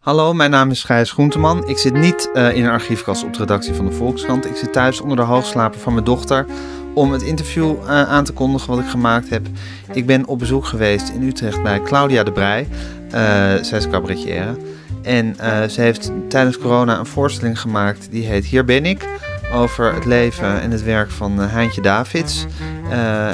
Hallo, mijn naam is Gijs Groenteman. Ik zit niet uh, in een archiefkast op de redactie van de Volkskrant. Ik zit thuis onder de hoogslaper van mijn dochter om het interview uh, aan te kondigen wat ik gemaakt heb. Ik ben op bezoek geweest in Utrecht bij Claudia de Brij. Uh, zij is cabaretière. En ze heeft tijdens corona een voorstelling gemaakt die heet Hier ben ik. Over het leven en het werk van Heintje Davids.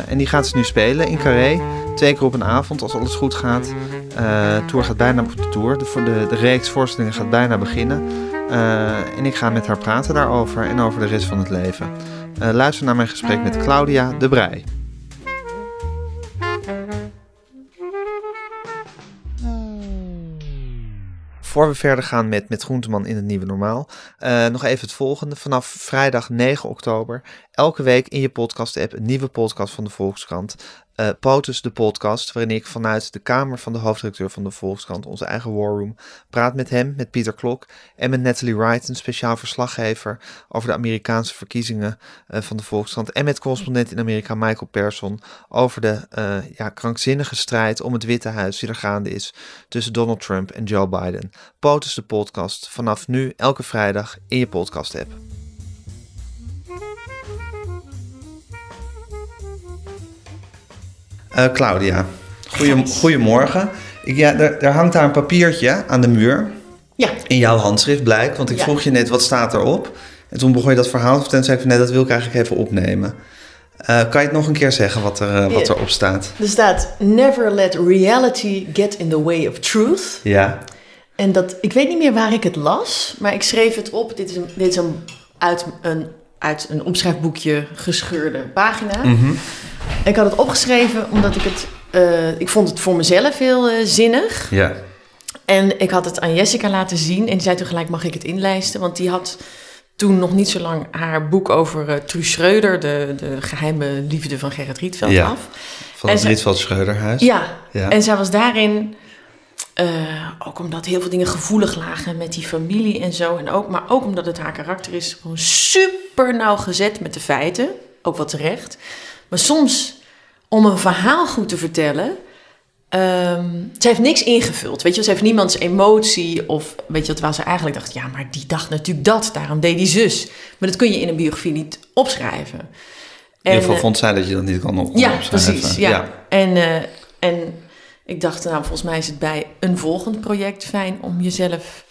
en die gaat ze nu spelen in Carré. Twee keer op een avond als alles goed gaat. Uh, tour gaat bijna op de tour. De, de, de reeks voorstellingen gaat bijna beginnen. Uh, en ik ga met haar praten daarover en over de rest van het leven. Uh, luister naar mijn gesprek met Claudia de Brij. Voor we verder gaan met, met Groenteman in het Nieuwe Normaal, nog even het volgende. Vanaf vrijdag 9 oktober, elke week in je podcast-app een nieuwe podcast van de Volkskrant uh, POTUS, de podcast, waarin ik vanuit de kamer van de hoofdredacteur van de Volkskrant, onze eigen warroom, praat met hem, met Pieter Klok en met Natalie Wright, een speciaal verslaggever over de Amerikaanse verkiezingen uh, van de Volkskrant, en met correspondent in Amerika Michael Persson over de uh, ja, krankzinnige strijd om het Witte Huis die er gaande is tussen Donald Trump en Joe Biden. POTUS, de podcast, vanaf nu elke vrijdag in je podcast-app. Uh, Claudia, goeie, goedemorgen. Ik, ja, er, er, hangt daar een papiertje aan de muur. Ja. In jouw handschrift blijkt, want ik vroeg je net wat staat erop. En toen begon je dat verhaal te vertellen. zei ik van nee, dat wil ik eigenlijk even opnemen. Uh, kan je het nog een keer zeggen wat, er, uh, wat erop staat? Er staat: Never let reality get in the way of truth. Ja. En dat, ik weet niet meer waar ik het las, maar ik schreef het op. Dit is een, dit is een, uit, een, uit een omschrijfboekje gescheurde pagina. Mm -hmm. Ik had het opgeschreven omdat ik het... Uh, ik vond het voor mezelf heel uh, zinnig. Ja. En ik had het aan Jessica laten zien. En die zei toen gelijk, mag ik het inlijsten? Want die had toen nog niet zo lang haar boek over uh, Truus Schreuder... De, de geheime liefde van Gerrit Rietveld ja. af. Van het Rietveld Schreuderhuis. Ja. ja. En zij was daarin... ook omdat heel veel dingen gevoelig lagen met die familie en zo. En ook, maar ook omdat het haar karakter is gewoon super nauwgezet met de feiten. Ook wat terecht. Maar soms, om een verhaal goed te vertellen, um, ze heeft niks ingevuld. Weet je, ze heeft niemands emotie of weet je wat, waar ze eigenlijk dacht, ja, maar die dacht natuurlijk dat, daarom deed die zus. Maar dat kun je in een biografie niet opschrijven. En, in ieder geval vond zij dat je dat niet kan op ja, opschrijven. Precies, ja, ja. En, uh, en ik dacht, nou, volgens mij is het bij een volgend project fijn om jezelf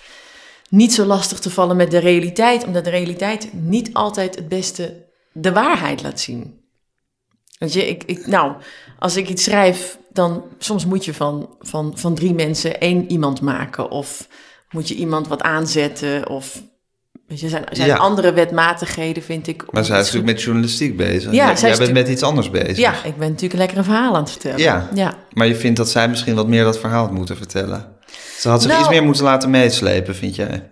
niet zo lastig te vallen met de realiteit, omdat de realiteit niet altijd het beste de waarheid laat zien. Weet je, ik, ik, nou, als ik iets schrijf, dan soms moet je van, van, van drie mensen één iemand maken. Of moet je iemand wat aanzetten. Of weet je, zijn, zijn Ja. andere wetmatigheden, vind ik. Maar zij is natuurlijk met journalistiek bezig. Ja, Jij- bent met iets anders bezig. Ja, ik ben natuurlijk lekker een verhaal aan het vertellen. Ja. ja. Maar je vindt dat zij misschien wat meer dat verhaal had moeten vertellen. Ze had zich Nou- iets meer moeten laten meeslepen, vind jij?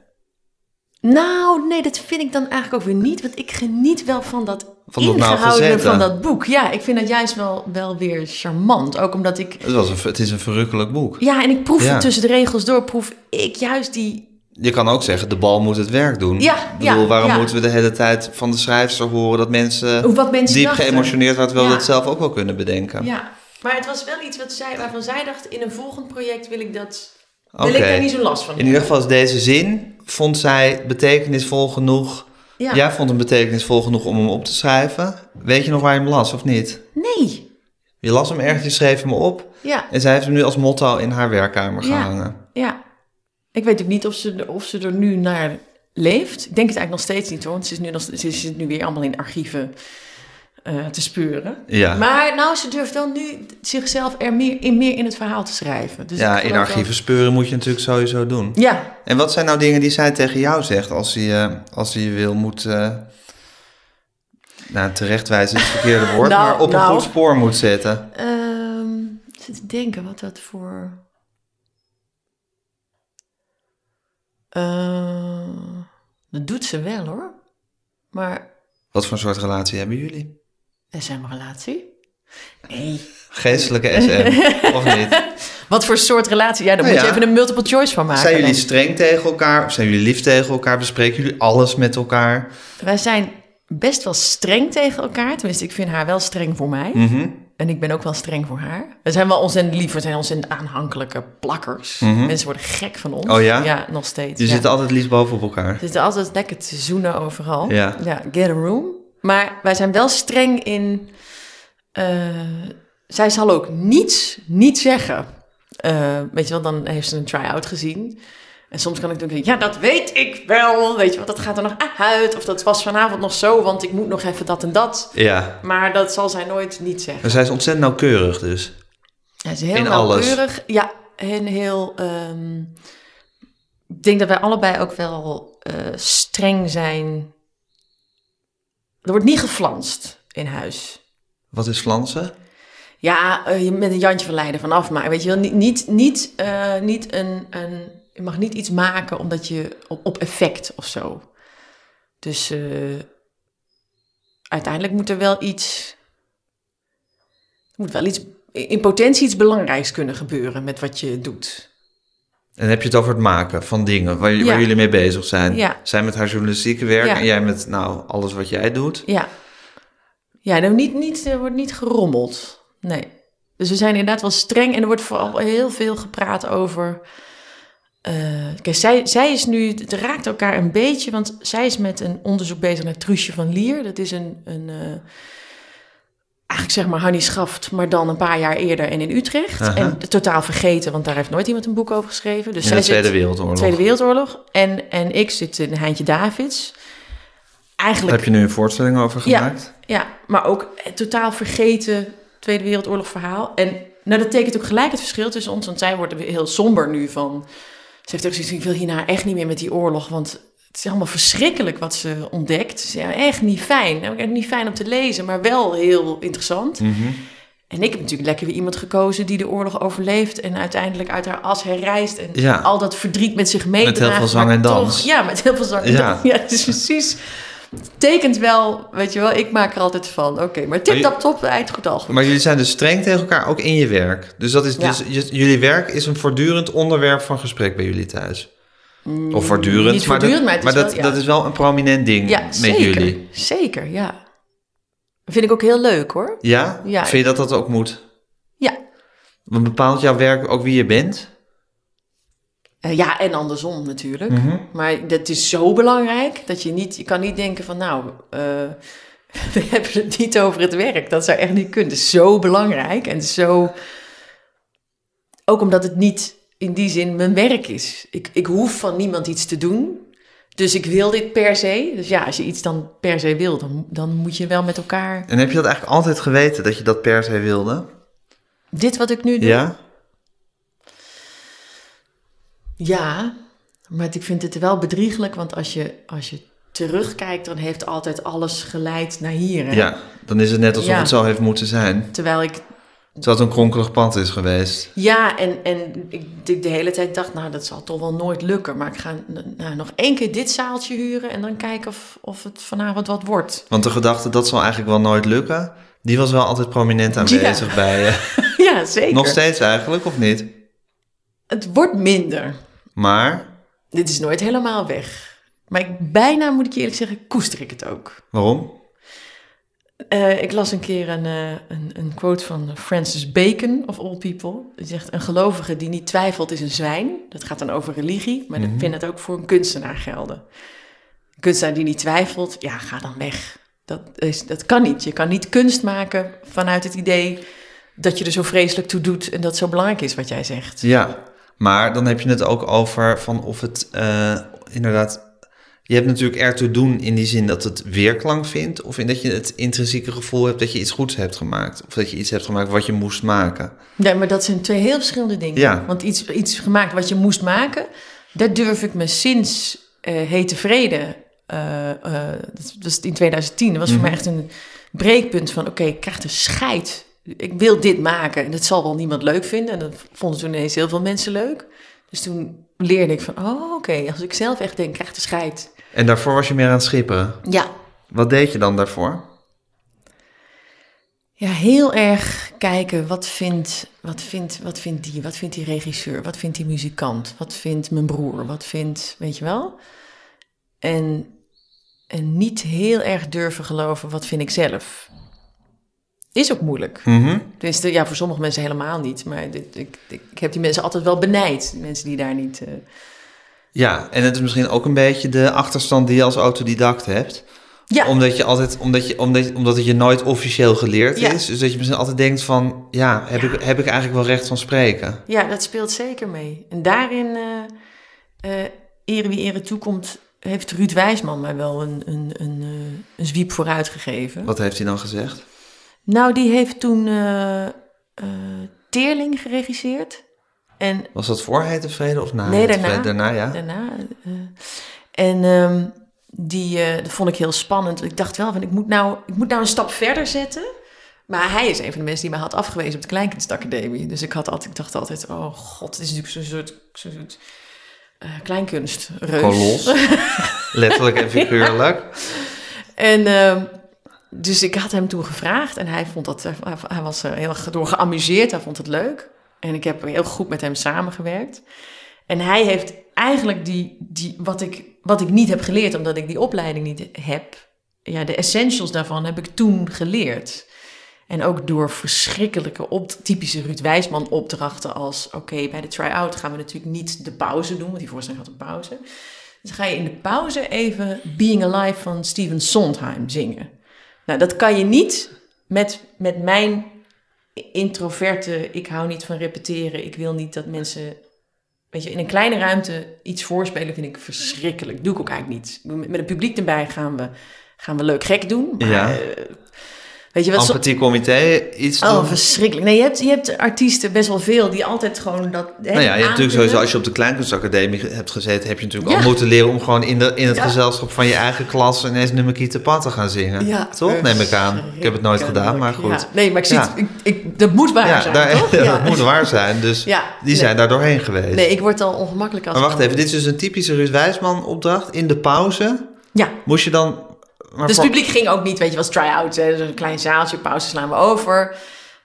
Nou, nee, dat vind ik dan eigenlijk ook weer niet. Want ik geniet wel van dat Van ingehouden van dat boek. Ja, ik vind dat juist wel, wel weer charmant. Ook omdat ik... Het, was een, het is een verrukkelijk boek. Ja, en ik proef Ja. tussen de regels door, proef ik juist die... Je kan ook zeggen, de bal moet het werk doen. Ja, ik bedoel, ja, waarom ja. moeten we de hele tijd van de schrijfster horen dat mensen, wat mensen diep dachten. geëmotioneerd waren, terwijl we dat zelf ook wel kunnen bedenken? Ja, maar het was wel iets wat zij, waarvan zij dacht, in een volgend project wil ik dat... Oké. Wil ik daar niet zo last van In ieder geval is deze zin, vond zij betekenisvol genoeg. Ja. Jij vond hem betekenisvol genoeg om hem op te schrijven. Weet je nog waar je hem las of niet? Nee. Je las hem ergens, je schreef hem op. Ja, En zij heeft hem nu als motto in haar werkkamer Ja. gehangen. ja. Ik weet ook niet of ze, er- of ze er nu naar leeft. Ik denk het eigenlijk nog steeds niet hoor, want ze, is nu nog, ze zit nu weer allemaal in archieven eh, te speuren. Ja, Maar nou, ze durft wel nu zichzelf er meer in, meer in het verhaal te schrijven. Dus ja in wel- archieven speuren moet je natuurlijk sowieso doen. Ja, En wat zijn nou dingen die zij tegen jou zegt als hij, eh, als hij je wil moet... eh nou, terechtwijzen is het verkeerde woord, Nou, maar op een nou. goed spoor moet zetten. Ehm, ik zit te denken wat dat voor. Eh, dat doet ze wel hoor. Maar Wat voor soort relatie hebben jullie? is er een relatie? Nee. Geestelijke SM, of niet? Wat voor soort relatie? Ja, daar Nou moet je even een multiple choice van maken. Zijn jullie streng tegen elkaar? Of zijn jullie lief tegen elkaar? Bespreken jullie alles met elkaar? Wij zijn best wel streng tegen elkaar. Tenminste, ik vind haar wel streng voor mij. Mhm. En ik ben ook wel streng voor haar. We zijn wel ontzettend lief, we zijn ontzettend aanhankelijke plakkers. Mensen worden gek van ons. Mhm. Oh ja? Ja, nog steeds. Je ja. zit altijd liefst boven op elkaar. We zitten altijd lekker te zoenen overal. Ja. get a room. Maar wij zijn wel streng in... eh, zij zal ook niets, niet zeggen. Eh, weet je wel, dan heeft ze een try-out gezien. En soms kan ik denken, ja, dat weet ik wel. Weet je wel, dat gaat er nog uit. Of dat was vanavond nog zo, want ik moet nog even dat en dat. Ja. Maar dat zal zij nooit niet zeggen. Maar zij is ontzettend nauwkeurig dus. Hij is heel In alles. nauwkeurig. Ja, en heel... ehm, ik denk dat wij allebei ook wel eh, streng zijn. Er wordt niet geflanst in huis. Wat is flansen? Ja, eh, je met een Jantje van Leiden vanaf. Maar weet je wel, niet, niet, niet, eh, niet een, een... Je mag niet iets maken omdat je op, op effect of zo. Dus eh, uiteindelijk moet er wel iets... Moet wel iets... In potentie iets belangrijks kunnen gebeuren met wat je doet. En heb je het over het maken van dingen waar, Ja. waar jullie mee bezig zijn. Ja. Zij met haar journalistieke werk Ja. en jij met nou, alles wat jij doet. Ja. Ja, nou, niet, niet, er wordt niet gerommeld. Nee. Dus we zijn inderdaad wel streng en er wordt vooral heel veel gepraat over. Eh, kijk, zij, zij is nu, het raakt elkaar een beetje, want zij is met een onderzoek bezig naar Truusje van Lier. Dat is een, een eh, eigenlijk zeg maar Hannie Schaft, maar dan een paar jaar eerder en in Utrecht. En totaal vergeten, want daar heeft nooit iemand een boek over geschreven. Dus In zij de Tweede Wereldoorlog. Tweede Wereldoorlog. En, en ik zit in Heintje Davids. Eigenlijk heb je nu een voorstelling over gemaakt. ja, maar ook totaal vergeten Tweede Wereldoorlog verhaal. En nou, dat tekent ook gelijk het verschil tussen ons. Want zij wordt heel somber nu van... Ze heeft ook zoiets ik wil hierna echt niet meer met die oorlog. Want het is allemaal verschrikkelijk wat ze ontdekt. Ja, echt niet fijn. Nou, niet fijn om te lezen, maar wel heel interessant. Mhm. En ik heb natuurlijk lekker weer iemand gekozen die de oorlog overleeft... en uiteindelijk uit haar as herrijst en Ja. al dat verdriet met zich meedraagt. heel veel zang en dans. Toch, ja, met heel veel zang en Ja. dans. Ja, het is precies... Het tekent wel, weet je wel, ik maak er altijd van. Oké, maar Maar tip tap top, eind goed al goed. Maar jullie zijn dus streng tegen elkaar, ook in je werk. Dus, dat is, Ja. dus jullie werk is een voortdurend onderwerp van gesprek bij jullie thuis. Of voortdurend, Mm, niet voortdurend, maar dat, wel- ja. dat is wel een prominent ding Ja, met zeker. jullie. Zeker, ja. Vind ik ook heel leuk hoor. Ja? Ja. Vind je dat dat ook moet? Ja. Want bepaalt jouw werk ook wie je bent? Eh, ja, en andersom natuurlijk. Mhm. Maar dat is zo belangrijk dat je niet, je kan niet denken van nou, eh, we hebben het niet over het werk. Dat zou echt niet kunnen. Het is zo belangrijk en zo, ook omdat het niet in die zin mijn werk is. Ik, ik hoef van niemand iets te doen. Dus ik wil dit per se. Dus ja, als je iets dan per se wil, dan, dan moet je wel met elkaar. En heb je dat eigenlijk altijd geweten, dat je dat per se wilde? Dit wat ik nu doe. Ja? Ja, maar ik vind het wel bedrieglijk, want als je, als je terugkijkt, dan heeft altijd alles geleid naar hier. Hè? Ja, dan is het net alsof Ja. het zo heeft moeten zijn. Terwijl ik, Terwijl het een kronkelig pad is geweest. ja, en, en ik, ik de hele tijd dacht, nou, dat zal toch wel nooit lukken. Maar ik ga nou, nog één keer dit zaaltje huren en dan kijken of, of het vanavond wat wordt. Want de gedachte, dat zal eigenlijk wel nooit lukken... die was wel altijd prominent aanwezig bij je. ja, zeker. Nog steeds eigenlijk, of niet? Het wordt minder. Maar, Dit is nooit helemaal weg. Maar ik, bijna, moet ik je eerlijk zeggen, koester ik het ook. waarom? Eh, ik las een keer een, eh, een, een quote van Francis Bacon, of all people. Die zegt, een gelovige die niet twijfelt is een zwijn. Dat gaat dan over religie, maar Mhm. ik vind het ook voor een kunstenaar gelden. Een kunstenaar die niet twijfelt, ja, ga dan weg. Dat, is, dat kan niet. Je kan niet kunst maken vanuit het idee dat je er zo vreselijk toe doet... en dat het zo belangrijk is wat jij zegt. Ja, maar dan heb je het ook over van of het eh, inderdaad... Je hebt natuurlijk ertoe doen in die zin dat het weerklank vindt... of in dat je het intrinsieke gevoel hebt dat je iets goeds hebt gemaakt. Of dat je iets hebt gemaakt wat je moest maken. Nee, maar dat zijn twee heel verschillende dingen. Ja. Want iets, iets gemaakt wat je moest maken, daar durf ik me sinds eh Hete Vrede, eh, dat was in 2010, dat was voor Mhm. mij echt een breekpunt van, oké, ik krijg de scheid. Ik wil dit maken en dat zal wel niemand leuk vinden. En dat vonden toen ineens heel veel mensen leuk. Dus toen leerde ik van, oh, oké, als ik zelf echt denk, ik krijg de scheid. En daarvoor was je meer aan het schipperen. Ja, Wat deed je dan daarvoor? Ja, heel erg kijken wat vindt, wat, vindt, wat vindt die, wat vindt die regisseur, wat vindt die muzikant, wat vindt mijn broer, wat vindt, weet je wel? En, en niet heel erg durven geloven, wat vind ik zelf? Is ook moeilijk. Tenminste, ja, voor sommige mensen helemaal niet. Maar dit, ik, ik, heb die mensen altijd wel benijd. Die mensen die daar niet... eh, Ja, en het is misschien ook een beetje de achterstand die je als autodidact hebt. Ja, Omdat je altijd, omdat je, omdat, omdat het je nooit officieel geleerd Ja. is. Dus dat je misschien altijd denkt van, ja, heb, Ik, heb ik eigenlijk wel recht van spreken? ja, dat speelt zeker mee. En daarin, eh eh ere wie ere toekomt, heeft Ruud Wijsman mij wel een, een, een, een zwiep vooruit gegeven. Wat heeft hij dan gezegd? Nou, die heeft toen eh, Teerling geregisseerd. En Was dat voor Heet Vrede of na Nee, daarna. Daarna, ja. daarna. eh, en ehm, die dat vond ik heel spannend. Ik dacht wel van ik moet, nou, ik moet nou een stap verder zetten. Maar hij is een van de mensen die mij had afgewezen op de Kleinkunstacademie. Dus ik, had altijd, ik dacht altijd, oh god, het is natuurlijk zo'n soort, eh, kleinkunstreus. Kolos. Letterlijk en figuurlijk. En ehm, dus ik had hem toen gevraagd en hij, vond dat, hij, was er heel erg door geamuseerd, hij vond het leuk. En ik heb heel goed met hem samengewerkt. En hij heeft eigenlijk die, die, wat, ik, wat ik niet heb geleerd, omdat ik die opleiding niet heb, ja, de essentials daarvan heb ik toen geleerd. En ook door verschrikkelijke, typische Ruud Wijsman opdrachten als... oké, bij de try-out gaan we natuurlijk niet de pauze doen... want die voorstelling had een pauze. Dus ga je in de pauze even Being Alive van Steven Sondheim zingen. Nou, dat kan je niet met, met mijn introverte... ik hou niet van repeteren, ik wil niet dat mensen... Weet je, in een kleine ruimte iets voorspelen vind ik verschrikkelijk. Doe ik ook eigenlijk niet. Met met een publiek erbij gaan we, gaan we leuk gek doen. Maar, Ja. Weet je wat... zo- Empathie comité, iets Oh, doen. verschrikkelijk. Nee, je hebt, je hebt artiesten best wel veel die altijd gewoon dat. Nou ja, je hebt natuurlijk sowieso, als je op de Kleinkunstacademie hebt gezeten, heb je natuurlijk Ja. al moeten leren om gewoon in, de, in het Ja. gezelschap van je eigen klas ineens nummer Kiete Pat te gaan zingen. Ja, Toch? Neem ik aan. Ik heb het nooit gedaan, maar goed. Nee, maar ik zie het, ik, ik, dat moet waar zijn, daar, toch? dat moet waar zijn. Dus die nee. zijn daar doorheen geweest. Nee, ik word al ongemakkelijk als maar wacht even, dit is dus een typische Ruud Wijsman opdracht. In de pauze Ja, moest je dan... Maar dus het publiek ging ook niet, weet je, was try-out. hè, Dus een klein zaaltje, pauze slaan we over.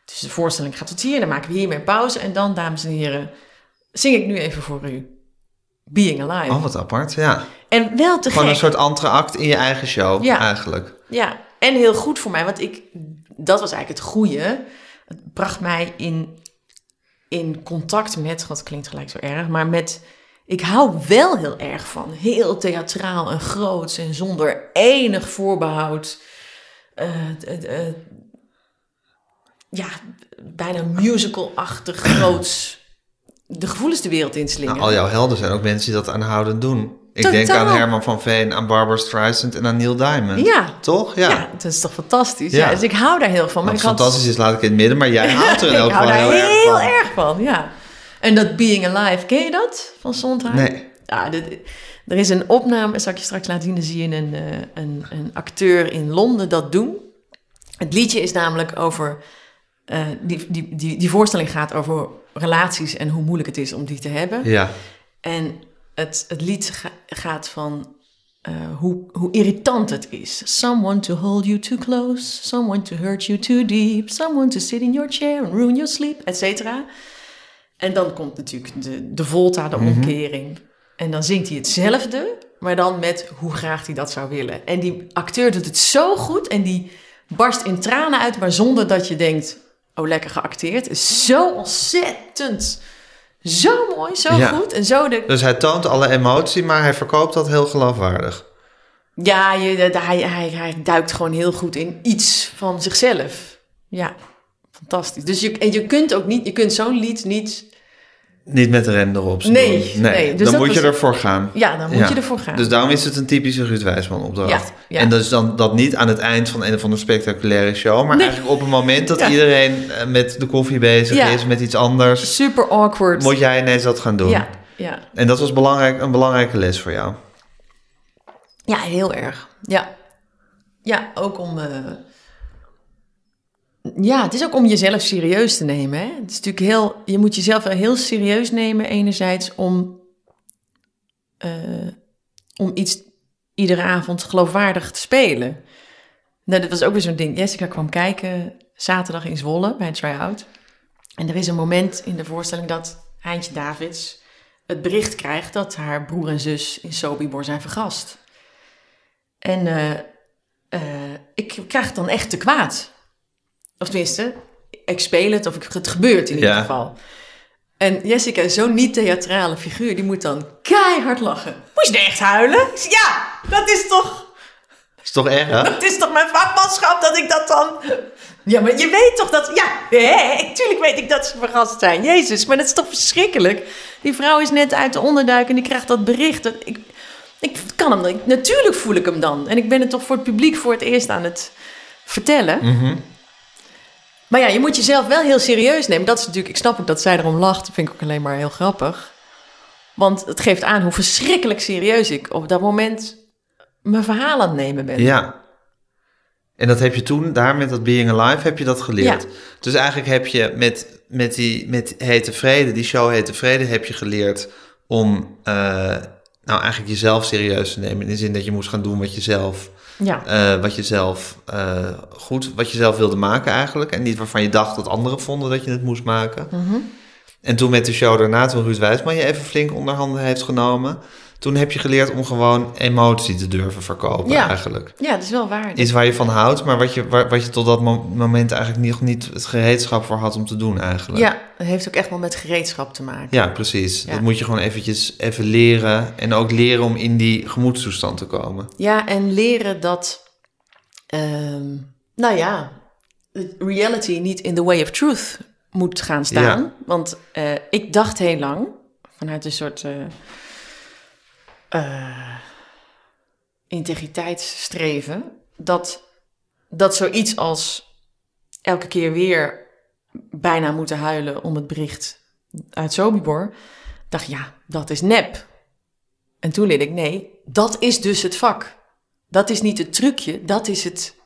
Dus de voorstelling gaat tot hier, dan maken we hier meer pauze. En dan, dames en heren, zing ik nu even voor u. Being Alive. Oh, wat apart, ja. En wel te Gewoon gek. een soort entreact in je eigen show, Ja. eigenlijk. Ja, en heel goed voor mij, want ik, dat was eigenlijk het goede. Het bracht mij in, in contact met, wat klinkt gelijk zo erg, maar met, ik hou wel heel erg van heel theatraal en groots en zonder enig voorbehoud. eh, eh, eh, ja, bijna musical-achtig groots de gevoelens de wereld inslingen. Nou, al jouw helden zijn ook mensen die dat aanhoudend doen. Ik denk aan Herman van Veen, aan Barbara Streisand en aan Neil Diamond. Ja. Toch? Ja. ja. dat is toch fantastisch. Ja. Ja. dus ik hou daar heel van. Maar Wat ik had- fantastisch is, laat ik in het midden. Maar jij houdt er heel, heel, erg van. erg van, ja. En dat Being Alive, ken je dat van Sondheim? Nee. Ja, dit- er is een opname, zal ik je straks laten zien, dan zie je een, eh, een, een acteur in Londen dat doen. Het liedje is namelijk over, eh, die, die, die, die voorstelling gaat over relaties en hoe moeilijk het is om die te hebben. Ja. En het, het lied ga- gaat van eh, hoe, hoe irritant het is. Someone to hold you too close, someone to hurt you too deep, someone to sit in your chair and ruin your sleep, et cetera. En dan komt natuurlijk de, de volta, de omkering. En dan zingt hij hetzelfde, maar dan met hoe graag hij dat zou willen. En die acteur doet het zo goed en die barst in tranen uit, maar zonder dat je denkt, oh lekker geacteerd. Is zo ontzettend, zo mooi, zo Ja. goed. En zo de, Dus hij toont alle emotie, maar hij verkoopt dat heel geloofwaardig. Ja, je, de- hij, hij, hij duikt gewoon heel goed in iets van zichzelf. Ja, fantastisch. Dus je, en je kunt ook niet, je kunt zo'n lied niet. Niet met de rem erop. Nee, doen. nee, dus dan moet je ervoor gaan. Ja, dan moet Ja. je ervoor gaan. Dus daarom is het een typische Ruud Wijsman opdracht. Ja, ja. En dat is dan dat niet aan het eind van een of andere spectaculaire show, maar Nee. eigenlijk op het moment dat iedereen eh, met de koffie bezig is, met iets anders, Super awkward. moet jij ineens dat gaan doen. Ja, ja. En dat was belangrijk, een belangrijke les voor jou. ja, heel erg. Ja, ja ook om. eh, Ja, het is ook om jezelf serieus te nemen. Hè? Het is natuurlijk heel. Je moet jezelf wel heel serieus nemen, enerzijds om. eh, om iets iedere avond geloofwaardig te spelen. Nou, dat was ook weer zo'n ding. Jessica kwam kijken zaterdag in Zwolle bij een try-out. En er is een moment in de voorstelling dat Heintje Davids het bericht krijgt dat haar broer en zus in Sobibor zijn vergast. En eh, eh, ik krijg het dan echt te kwaad. Of tenminste, ik speel het of het gebeurt in ieder Ja. geval. En Jessica zo'n niet-theatrale figuur. Die moet dan keihard lachen. Moet je echt huilen? Ja, dat is toch... Is toch erg, hè? Het is toch mijn vakmanschap dat ik dat dan... Ja, maar je weet toch dat... Ja, hè, tuurlijk weet ik dat ze verrast zijn. Jezus, maar dat is toch verschrikkelijk? Die vrouw is net uit de onderduik en die krijgt dat bericht. Dat- Ik, ik kan hem... ik- natuurlijk voel ik hem dan. En ik ben het toch voor het publiek voor het eerst aan het vertellen. Mhm. Maar ja, je moet jezelf wel heel serieus nemen. Dat is natuurlijk... Ik snap ook dat zij erom lacht. Dat vind ik ook alleen maar heel grappig. Want het geeft aan hoe verschrikkelijk serieus ik op dat moment mijn verhaal aan het nemen ben. Ja. En dat heb je toen, daar met dat Being Alive, heb je dat geleerd. Ja. Dus eigenlijk heb je met, met die met Hete Vrede, die show Hete Vrede, heb je geleerd om eh, nou eigenlijk jezelf serieus te nemen. In de zin dat je moest gaan doen wat je zelf, Ja. eh, wat je zelf eh, goed, wat je zelf wilde maken eigenlijk. En niet waarvan je dacht dat anderen vonden dat je het moest maken. Mhm. En toen met de show daarna, toen Ruud Wijsman je even flink onder handen heeft genomen... toen heb je geleerd om gewoon emotie te durven verkopen Ja. eigenlijk. Ja, dat is wel waar. Iets waar je van houdt, maar wat je, wat je tot dat mo- moment eigenlijk nog niet het gereedschap voor had om te doen eigenlijk. Ja, dat heeft ook echt wel met gereedschap te maken. Ja, precies. Ja. Dat moet je gewoon eventjes even leren. En ook leren om in die gemoedstoestand te komen. Ja, en leren dat, ehm, nou ja, reality niet in the way of truth moet gaan staan. Ja. Want eh, ik dacht heel lang, vanuit een soort eh, eh, integriteitsstreven, dat, dat zoiets als elke keer weer bijna moeten huilen om het bericht uit Sobibor, dacht ja, dat is nep. En toen leerde ik, nee, dat is dus het vak. Dat is niet het trucje, dat is het.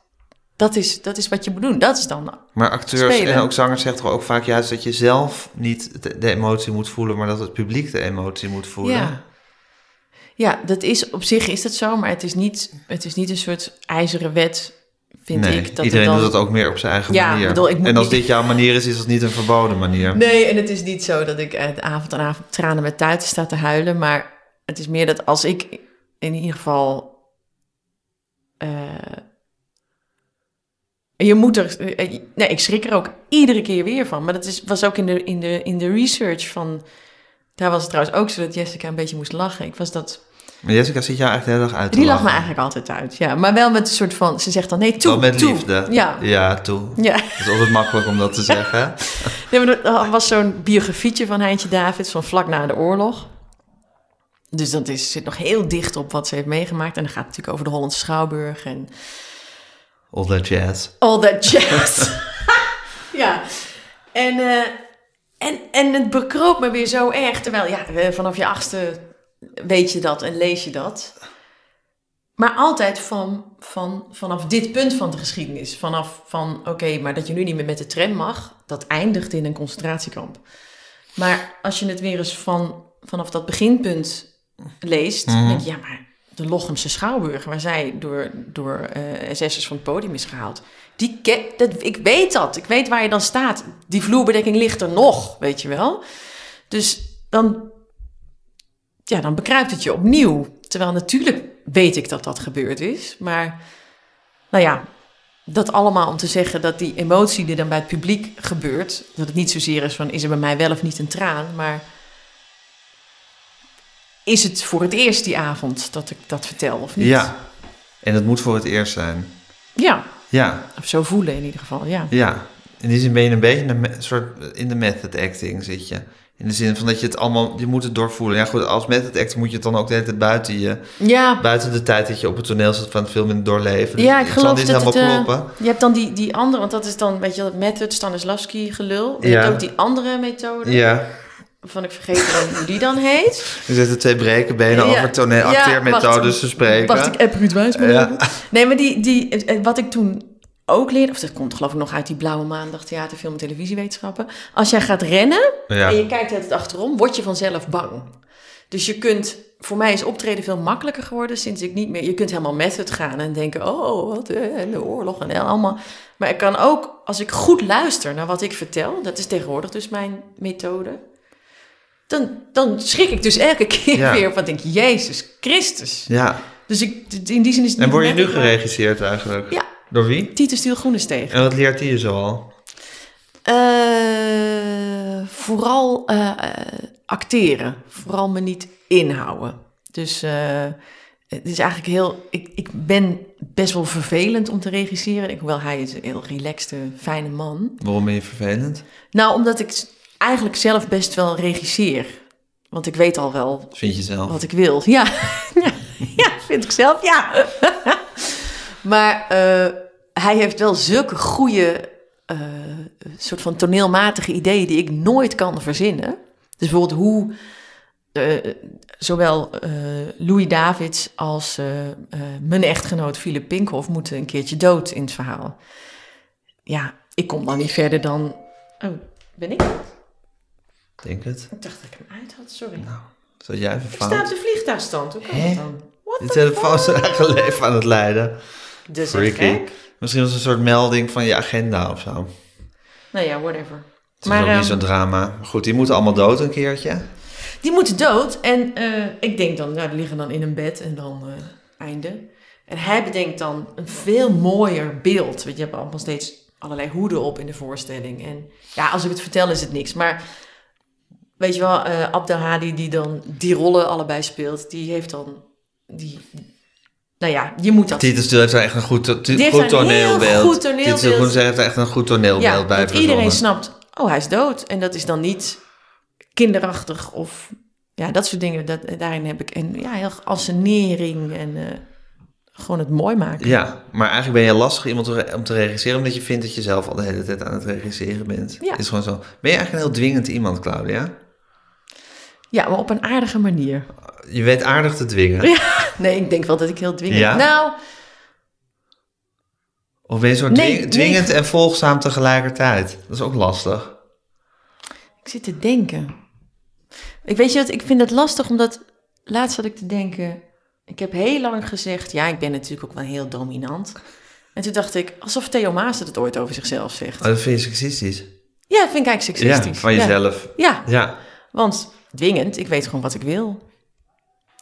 Dat is, dat is wat je moet doen. Dat is dan. Maar acteurs Spelen. en ook zangers zeggen toch ook vaak juist dat je zelf niet de, de emotie moet voelen, maar dat het publiek de emotie moet voelen. Ja. Ja, dat is op zich is dat zo, maar het is niet, het is niet een soort ijzeren wet, vind nee, ik. Dat iedereen dan... doet dat ook meer op zijn eigen Ja, manier. bedoel, ik moet en als niet- dit jouw manier is, is dat niet een verboden manier. Nee, en het is niet zo dat ik eh, avond aan avond tranen met tuiten sta te huilen. Maar het is meer dat als ik in ieder geval. eh, je moet er. eh, nee, ik schrik er ook iedere keer weer van. Maar dat is, was ook in de, in, de, in de research van. Daar was het trouwens ook zo dat Jessica een beetje moest lachen. Ik was dat. Maar Jessica zit jou eigenlijk de hele dag uit te Die lacht me lachen. eigenlijk altijd uit. Ja, maar wel met een soort van. Ze zegt dan nee, toe. Wel met toe. liefde. Ja. Ja, toe. Ja. Het is altijd makkelijk om dat te zeggen. Nee, maar er was zo'n biografietje van Heintje Davids van vlak na de oorlog. Dus dat is, zit nog heel dicht op wat ze heeft meegemaakt. En dan gaat het natuurlijk over de Hollandse Schouwburg en All that jazz. all that jazz. ja, en, eh, en, en het bekroop me weer zo erg. Terwijl, ja, vanaf je achtste weet je dat en lees je dat. Maar altijd van, van, vanaf dit punt van de geschiedenis. Vanaf van, oké, maar dat je nu niet meer met de tram mag, dat eindigt in een concentratiekamp. Maar als je het weer eens van, vanaf dat beginpunt leest, Mhm. denk je, ja, maar de Lochemse Schouwburg, waar zij door, door eh SS'ers van het podium is gehaald, die dat, ik weet dat. Ik weet waar je dan staat. Die vloerbedekking ligt er nog, weet je wel. Dus dan, ja, dan bekruipt het je opnieuw. Terwijl natuurlijk weet ik dat dat gebeurd is. Maar, nou ja, dat allemaal om te zeggen dat die emotie die dan bij het publiek gebeurt, dat het niet zozeer is van is er bij mij wel of niet een traan, maar is het voor het eerst die avond dat ik dat vertel of niet? Ja. En het moet voor het eerst zijn. Ja, Ja, of zo voelen in ieder geval, ja. ja. In die zin ben je een beetje me- soort, in de method acting zit je. In de zin van dat je het allemaal, je moet het doorvoelen. Ja goed, als method acting moet je het dan ook de hele tijd buiten je, Ja, buiten de tijd dat je op het toneel zit van het film in het doorleven. Dus ja ik geloof dat helemaal eh, kloppen. je hebt dan die, die andere, want dat is dan, weet je het method Stanislavski gelul. Je Ja. hebt ook die andere methode, Ja, waarvan ik vergeten ben hoe die dan heet. er zitten twee brekenbenen Ja. over toneel, acteermethodes te spreken. Wacht, ik heb Ruud even. Nee, maar die, die, eh, wat ik toen ook leerde, of dat komt geloof ik nog uit die Blauwe Maandag Theater, Film en Televisiewetenschappen. Als jij gaat rennen Ja. en je kijkt het achterom, word je vanzelf bang. Dus je kunt, voor mij is optreden veel makkelijker geworden sinds ik niet meer, je kunt helemaal method gaan en denken, oh, wat, eh, en de oorlog en allemaal. Maar ik kan ook, als ik goed luister naar wat ik vertel, dat is tegenwoordig dus mijn methode, dan, dan schrik ik dus elke keer Ja. weer van denk, Jezus Christus. Ja, Dus ik, in die zin is het en word je nu maar- geregisseerd eigenlijk? Ja, Door wie? Titus Stiel Groenesteeg. En wat leert hij je zo al? Eh, vooral eh, acteren. Vooral me niet inhouden. Dus eh, het is eigenlijk heel... Ik, ik ben best wel vervelend om te regisseren. Ik, hoewel hij is een heel relaxte, fijne man. Waarom ben je vervelend? Nou, omdat ik eigenlijk zelf best wel regisseer. Want ik weet al wel Vind je zelf? wat ik wil. Ja, ja, vind ik zelf, ja. maar eh, hij heeft wel zulke goede, eh, soort van toneelmatige ideeën die ik nooit kan verzinnen. Dus bijvoorbeeld hoe eh, zowel Louis Davids als mijn echtgenoot Philip Pinkhoff moeten een keertje dood in het verhaal. Ja, ik kom dan niet verder dan... Oh, ben ik? Denk het. Ik dacht dat ik hem uit had, sorry. Zat jij even Ik sta op fout? de vliegtuigstand, hoe kan Hè? dat dan? What the telefoon is fuck? zijn eigen leven aan het leiden. Dus Freaky. gek. Misschien was het een soort melding van je agenda of zo. Nou ja, whatever. Het is Maar, ook niet ehm, zo'n drama. Maar goed, die moeten allemaal dood een keertje. Die moeten dood. En eh, ik denk dan, nou, die liggen dan in een bed en dan eh, einde. En hij bedenkt dan een veel mooier beeld. Want je hebt allemaal steeds allerlei hoeden op in de voorstelling. En ja, als ik het vertel is het niks. Maar weet je wel, eh Abdelhadi die dan die rollen allebei speelt, die heeft dan die... Nou ja, je moet dat... Titus heeft echt een goed, to- goed toneelbeeld. goed toneelbeeld. Titus Stil heeft echt een goed toneelbeeld ja, bij dat iedereen snapt, oh, hij is dood. En dat is dan niet kinderachtig of ja, dat soort dingen. Dat, daarin heb ik en ja, heel assenering en eh, gewoon het mooi maken. Ja, maar eigenlijk ben je lastig iemand om te regisseren... omdat je vindt dat je zelf al de hele tijd aan het regisseren bent. Ja. Is gewoon zo. Ben je eigenlijk een heel dwingend iemand, Claudia? Ja, maar op een aardige manier. Je weet aardig te dwingen. Ja. Nee, ik denk wel dat ik heel dwingend... Ja? Nou, Of ben je zo Nee, dwing- nee. dwingend en volgzaam tegelijkertijd? Dat is ook lastig. ik zit te denken. Ik weet je wat, ik vind het lastig omdat laatst zat ik te denken... Ik heb heel lang gezegd, ja, ik ben natuurlijk ook wel heel dominant. En toen dacht ik, alsof Theo Maas het ooit over zichzelf zegt. Oh, dat vind je seksistisch. Ja, dat vind ik eigenlijk Ja, seksistisch. van jezelf. Ja, Ja. want dwingend, ik weet gewoon wat ik wil.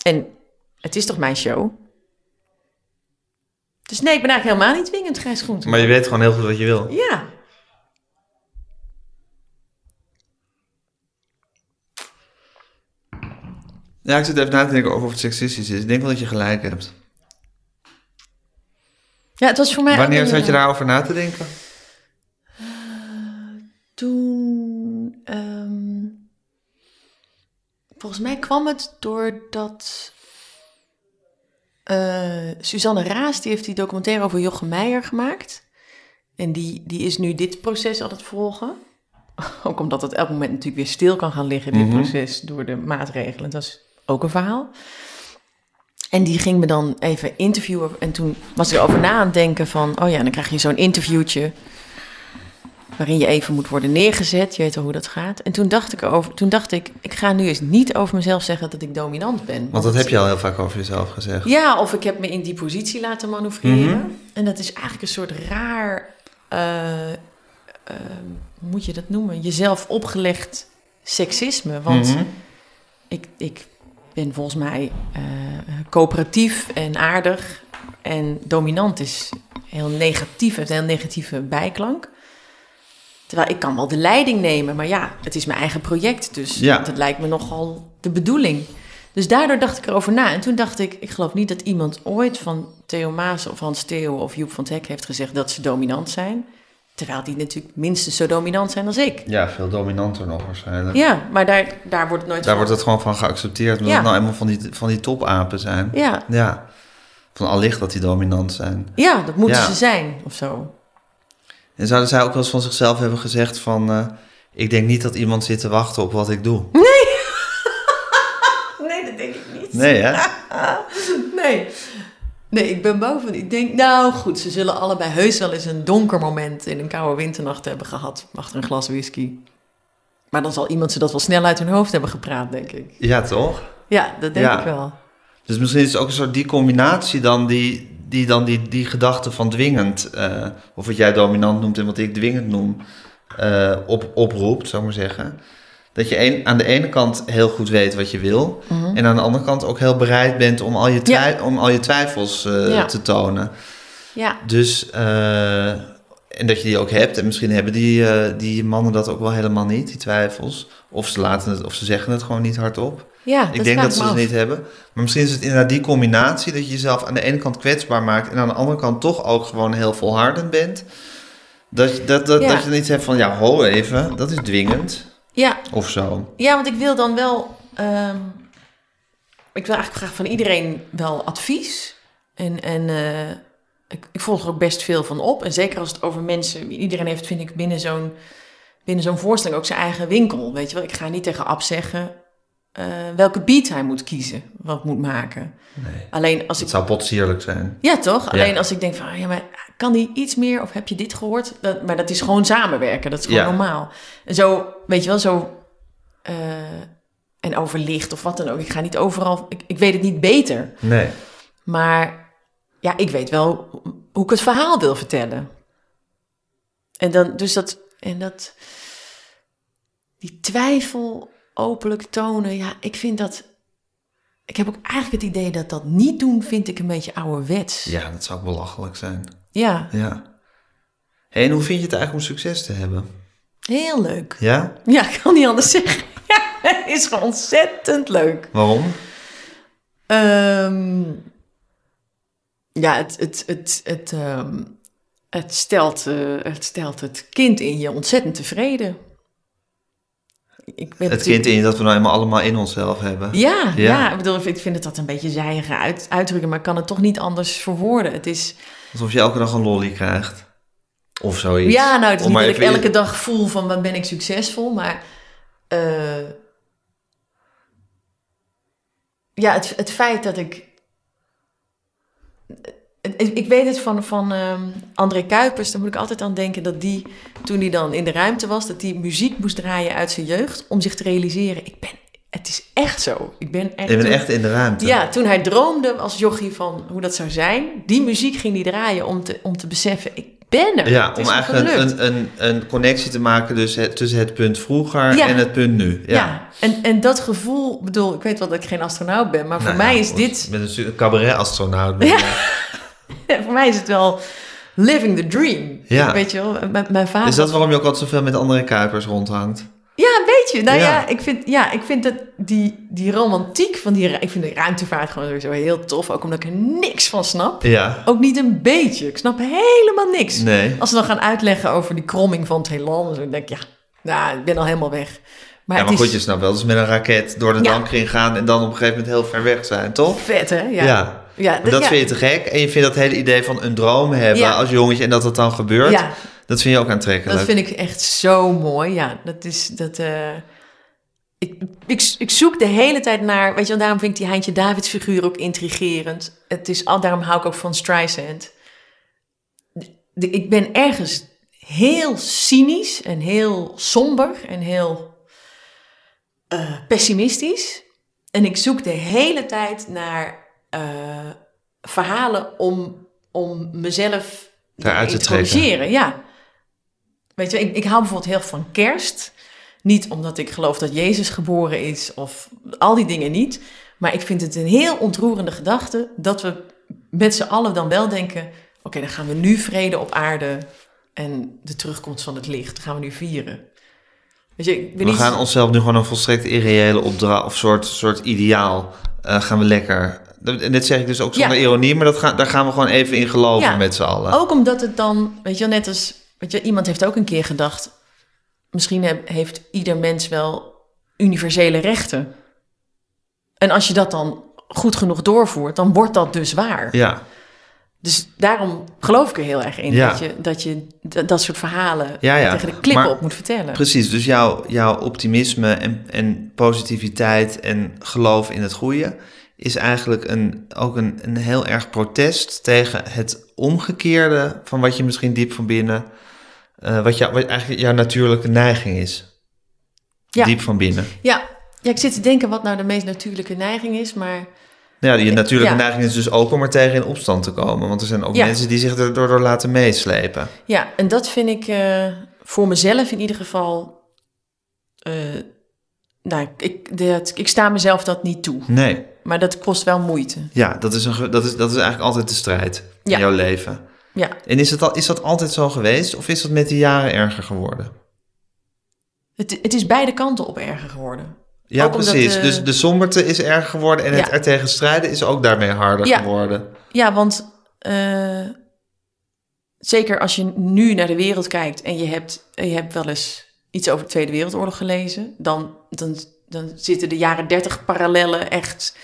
En het is toch mijn show? Dus nee, ik ben eigenlijk helemaal niet dwingend, Gijs Groente. Maar je weet gewoon heel goed wat je wil. Ja. Ja, ik zit even na te denken over of het seksistisch is. Ik denk wel dat je gelijk hebt. ja, het was voor mij... Wanneer zat je eh, daarover na te denken? Toen... ehm, volgens mij kwam het doordat... eh Suzanne Raas, die heeft die documentaire over Jochem Meijer gemaakt. En die, die is nu dit proces aan het volgen. Ook omdat het elk moment natuurlijk weer stil kan gaan liggen, dit Mhm. proces, door de maatregelen. Dat is ook een verhaal. En die ging me dan even interviewen. En toen was ik erover na aan het denken van... oh ja, dan krijg je zo'n interviewtje... waarin je even moet worden neergezet. Je weet al hoe dat gaat. En toen dacht ik, over, toen dacht ik... ik ga nu eens niet over mezelf zeggen dat ik dominant ben. Want dat heb je al heel vaak over jezelf gezegd. Ja, of ik heb me in die positie laten manoeuvreren. Mhm. En dat is eigenlijk een soort raar, eh, eh, hoe moet je dat noemen? Jezelf opgelegd seksisme. Want Mhm. ik, ik ben volgens mij eh, coöperatief en aardig. En dominant is heel negatief, heeft een heel negatieve bijklank. Terwijl ik kan wel de leiding nemen, maar ja, het is mijn eigen project. Dus Ja. dat lijkt me nogal de bedoeling. Dus daardoor dacht ik erover na. En toen dacht ik, ik geloof niet dat iemand ooit van Theo Maas of Hans Theo of Joep van het Hek heeft gezegd dat ze dominant zijn. Terwijl die natuurlijk minstens zo dominant zijn als ik. Ja, veel dominanter nog waarschijnlijk. Ja, maar daar, daar wordt het nooit Daar van. wordt het gewoon van geaccepteerd. Omdat Ja. het nou eenmaal van die, van die topapen zijn. Ja, Ja. Van allicht dat die dominant zijn. ja, dat moeten Ja. ze zijn of zo. En zouden zij ook wel eens van zichzelf hebben gezegd van... eh, ik denk niet dat iemand zit te wachten op wat ik doe. Nee, dat denk ik niet. Nee, hè? Nee. Nee, ik ben boven. Ik denk, nou goed, ze zullen allebei heus wel eens een donker moment in een koude winternacht hebben gehad. Achter een glas whisky. Maar dan zal iemand ze dat wel snel uit hun hoofd hebben gepraat, denk ik. Ja, toch? Ja, dat denk Ja. ik wel. Dus misschien is het ook een soort die combinatie dan die, die dan die, die gedachte van dwingend, eh, of wat jij dominant noemt en wat ik dwingend noem, eh, op, oproept, zou ik maar zeggen. Dat je een, aan de ene kant heel goed weet wat je wil, en aan de andere kant ook heel bereid bent om al je, om al je twijfels eh, Ja. te tonen. Ja, Dus, en dat je die ook hebt. En misschien hebben die, die mannen dat ook wel helemaal niet, die twijfels. Of ze, laten het, of ze zeggen het gewoon niet hardop. Ja Ik denk dat ze het niet hebben. Maar misschien is het inderdaad die combinatie dat je jezelf aan de ene kant kwetsbaar maakt en aan de andere kant toch ook gewoon heel volhardend bent. Dat, je- dat, dat, Ja. dat je niet hebt van, ja, ho even, dat is dwingend. Ja, Of zo. Ja, want ik wil dan wel. ehm, ik wil eigenlijk graag van iedereen wel advies. En, en eh, ik, ik volg er ook best veel van op. En zeker als het over mensen. Iedereen heeft, vind ik, binnen zo'n, binnen zo'n voorstelling ook zijn eigen winkel. Weet je wel, ik ga niet tegen Ab zeggen. Eh, welke beat hij moet kiezen, wat moet maken. Nee. Alleen als ik Het zou potsierlijk zijn. ja, toch? Alleen als ik denk van, ah, ja, maar kan die iets meer? Of heb je dit gehoord? Dat, maar dat is gewoon samenwerken. Dat is gewoon Ja. normaal. En zo, weet je wel, zo... eh, en over licht of wat dan ook. Ik ga niet overal... Ik, ik weet het niet beter. Nee. Maar ja, ik weet wel hoe ik het verhaal wil vertellen. En dan, dus dat... En dat... Die twijfel openlijk tonen. Ja, ik vind dat... Ik heb ook eigenlijk het idee dat dat niet doen, vind ik een beetje ouderwets. Ja, dat zou belachelijk zijn. Ja, Ja. Hey, en hoe vind je het eigenlijk om succes te hebben? heel leuk. Ja? Ja, ik kan niet anders zeggen. Ja, het is gewoon ontzettend leuk. Waarom? Ehm, ja, het, het, het, het, ehm, het, stelt, eh, het stelt het kind in je ontzettend tevreden. Ik ben Het kind in je dat we nou eenmaal allemaal in onszelf hebben. Ja, ja. Ja. ik bedoel, ik vind het dat een beetje zijige uit, uitdrukken, maar ik kan het toch niet anders verwoorden. Het is, Alsof je elke dag een lolly krijgt. Of zoiets. ja, nou, het is Om niet dat ik elke dag voel van wat ben ik succesvol, maar eh, ja, het, het feit dat ik. Ik weet het van, van ehm, André Kuipers, daar moet ik altijd aan denken dat die, toen hij dan in de ruimte was, dat hij muziek moest draaien uit zijn jeugd om zich te realiseren: ik ben, het is echt zo. Ik ben echt. Toen- echt in de ruimte. Ja, toen hij droomde als jochie van hoe dat zou zijn, die muziek ging hij draaien om te, om te beseffen: ik ben er. Ja, Het om eigenlijk een, een, een connectie te maken dus het, tussen het punt vroeger Ja. en het punt nu. Ja, Ja. en, en dat gevoel, bedoel, ik weet wel dat ik geen astronaut ben, maar voor Nou mij ja, is goed. dit, Met een cabaret-astronaut. je. voor mij is het wel living the dream. Ja. Weet je wel, mijn, mijn vader. Is dat waarom je ook altijd zoveel met andere Kuipers rondhangt? Ja, weet je. Nou ja, Ja. ik vind, ja, ik vind dat die, die romantiek van die, ik vind de ruimtevaart gewoon sowieso heel tof, ook omdat ik er niks van snap. Ja. Ook niet een beetje. Ik snap helemaal niks. Nee. Als ze dan gaan uitleggen over die kromming van het heelal, dan denk ik, ja, nou, ik ben al helemaal weg. Maar, ja, maar goed, je snapt wel. Dus met een raket door de Ja. dampkring gaan en dan op een gegeven moment heel ver weg zijn, toch? vet, hè? Ja. Ja. Ja, Maar dat ja. vind je te gek. En je vindt dat hele idee van een droom hebben Ja. als jongetje en dat dat dan gebeurt. Ja, Dat vind je ook aantrekkelijk. dat vind ik echt zo mooi. Ja, dat is dat. eh, ik, ik, ik zoek de hele tijd naar. Weet je, daarom vind ik die Heintje Davids figuur ook intrigerend. Het is al, daarom hou ik ook van Streisand. De- ik ben ergens heel cynisch en heel somber en heel eh, pessimistisch. En ik zoek de hele tijd naar eh, verhalen om, om mezelf Daaruit te corrigeren. Ja. Weet je, ik, ik hou bijvoorbeeld heel van kerst. Niet omdat ik geloof dat Jezus geboren is of al die dingen niet. Maar ik vind het een heel ontroerende gedachte dat we met z'n allen dan wel denken: oké, dan gaan we nu vrede op aarde en de terugkomst van het licht. Dat gaan we nu vieren. Weet je, ik ben We niet... gaan onszelf nu gewoon een volstrekt irreële opdracht of soort, soort ideaal eh, gaan we lekker. En dit zeg ik dus ook zonder Ja. ironie, maar dat gaan, daar gaan we gewoon even in geloven Ja. met z'n allen. Ook omdat het dan, weet je, net als, weet je, iemand heeft ook een keer gedacht, misschien heb- heeft ieder mens wel universele rechten. En als je dat dan goed genoeg doorvoert, dan wordt dat dus waar. Ja, Dus daarom geloof ik er heel erg in Ja. dat je dat, je dat, soort verhalen Ja, ja. tegen de klippen op moet vertellen. precies. Dus jouw, jouw optimisme en, en positiviteit en geloof in het goede is eigenlijk een, ook een, een heel erg protest tegen het omgekeerde van wat je misschien diep van binnen, eh, wat, jou, wat eigenlijk jouw natuurlijke neiging is. Ja. Diep van binnen. Ja. ja, ik zit te denken wat nou de meest natuurlijke neiging is, maar Ja, je natuurlijke Ja. neiging is dus ook om er tegen in opstand te komen. Want er zijn ook Ja. mensen die zich er door, laten meeslepen. Ja, en dat vind ik eh, voor mezelf in ieder geval. eh, nou, ik, dat, ik sta mezelf dat niet toe. Nee, Maar dat kost wel moeite. ja, dat is, een, dat is, dat is eigenlijk altijd de strijd Ja. in jouw leven. ja. En is, het al, is dat altijd zo geweest of is dat met de jaren erger geworden? Het, het is beide kanten op erger geworden. Ja, Ook precies. Dus de somberte is erger geworden en het er tegen strijden is ook daarmee harder Ja. geworden. Ja, want eh, zeker als je nu naar de wereld kijkt en je hebt, je hebt wel eens iets over de Tweede Wereldoorlog gelezen, dan, dan, dan zitten de jaren dertig parallellen echt,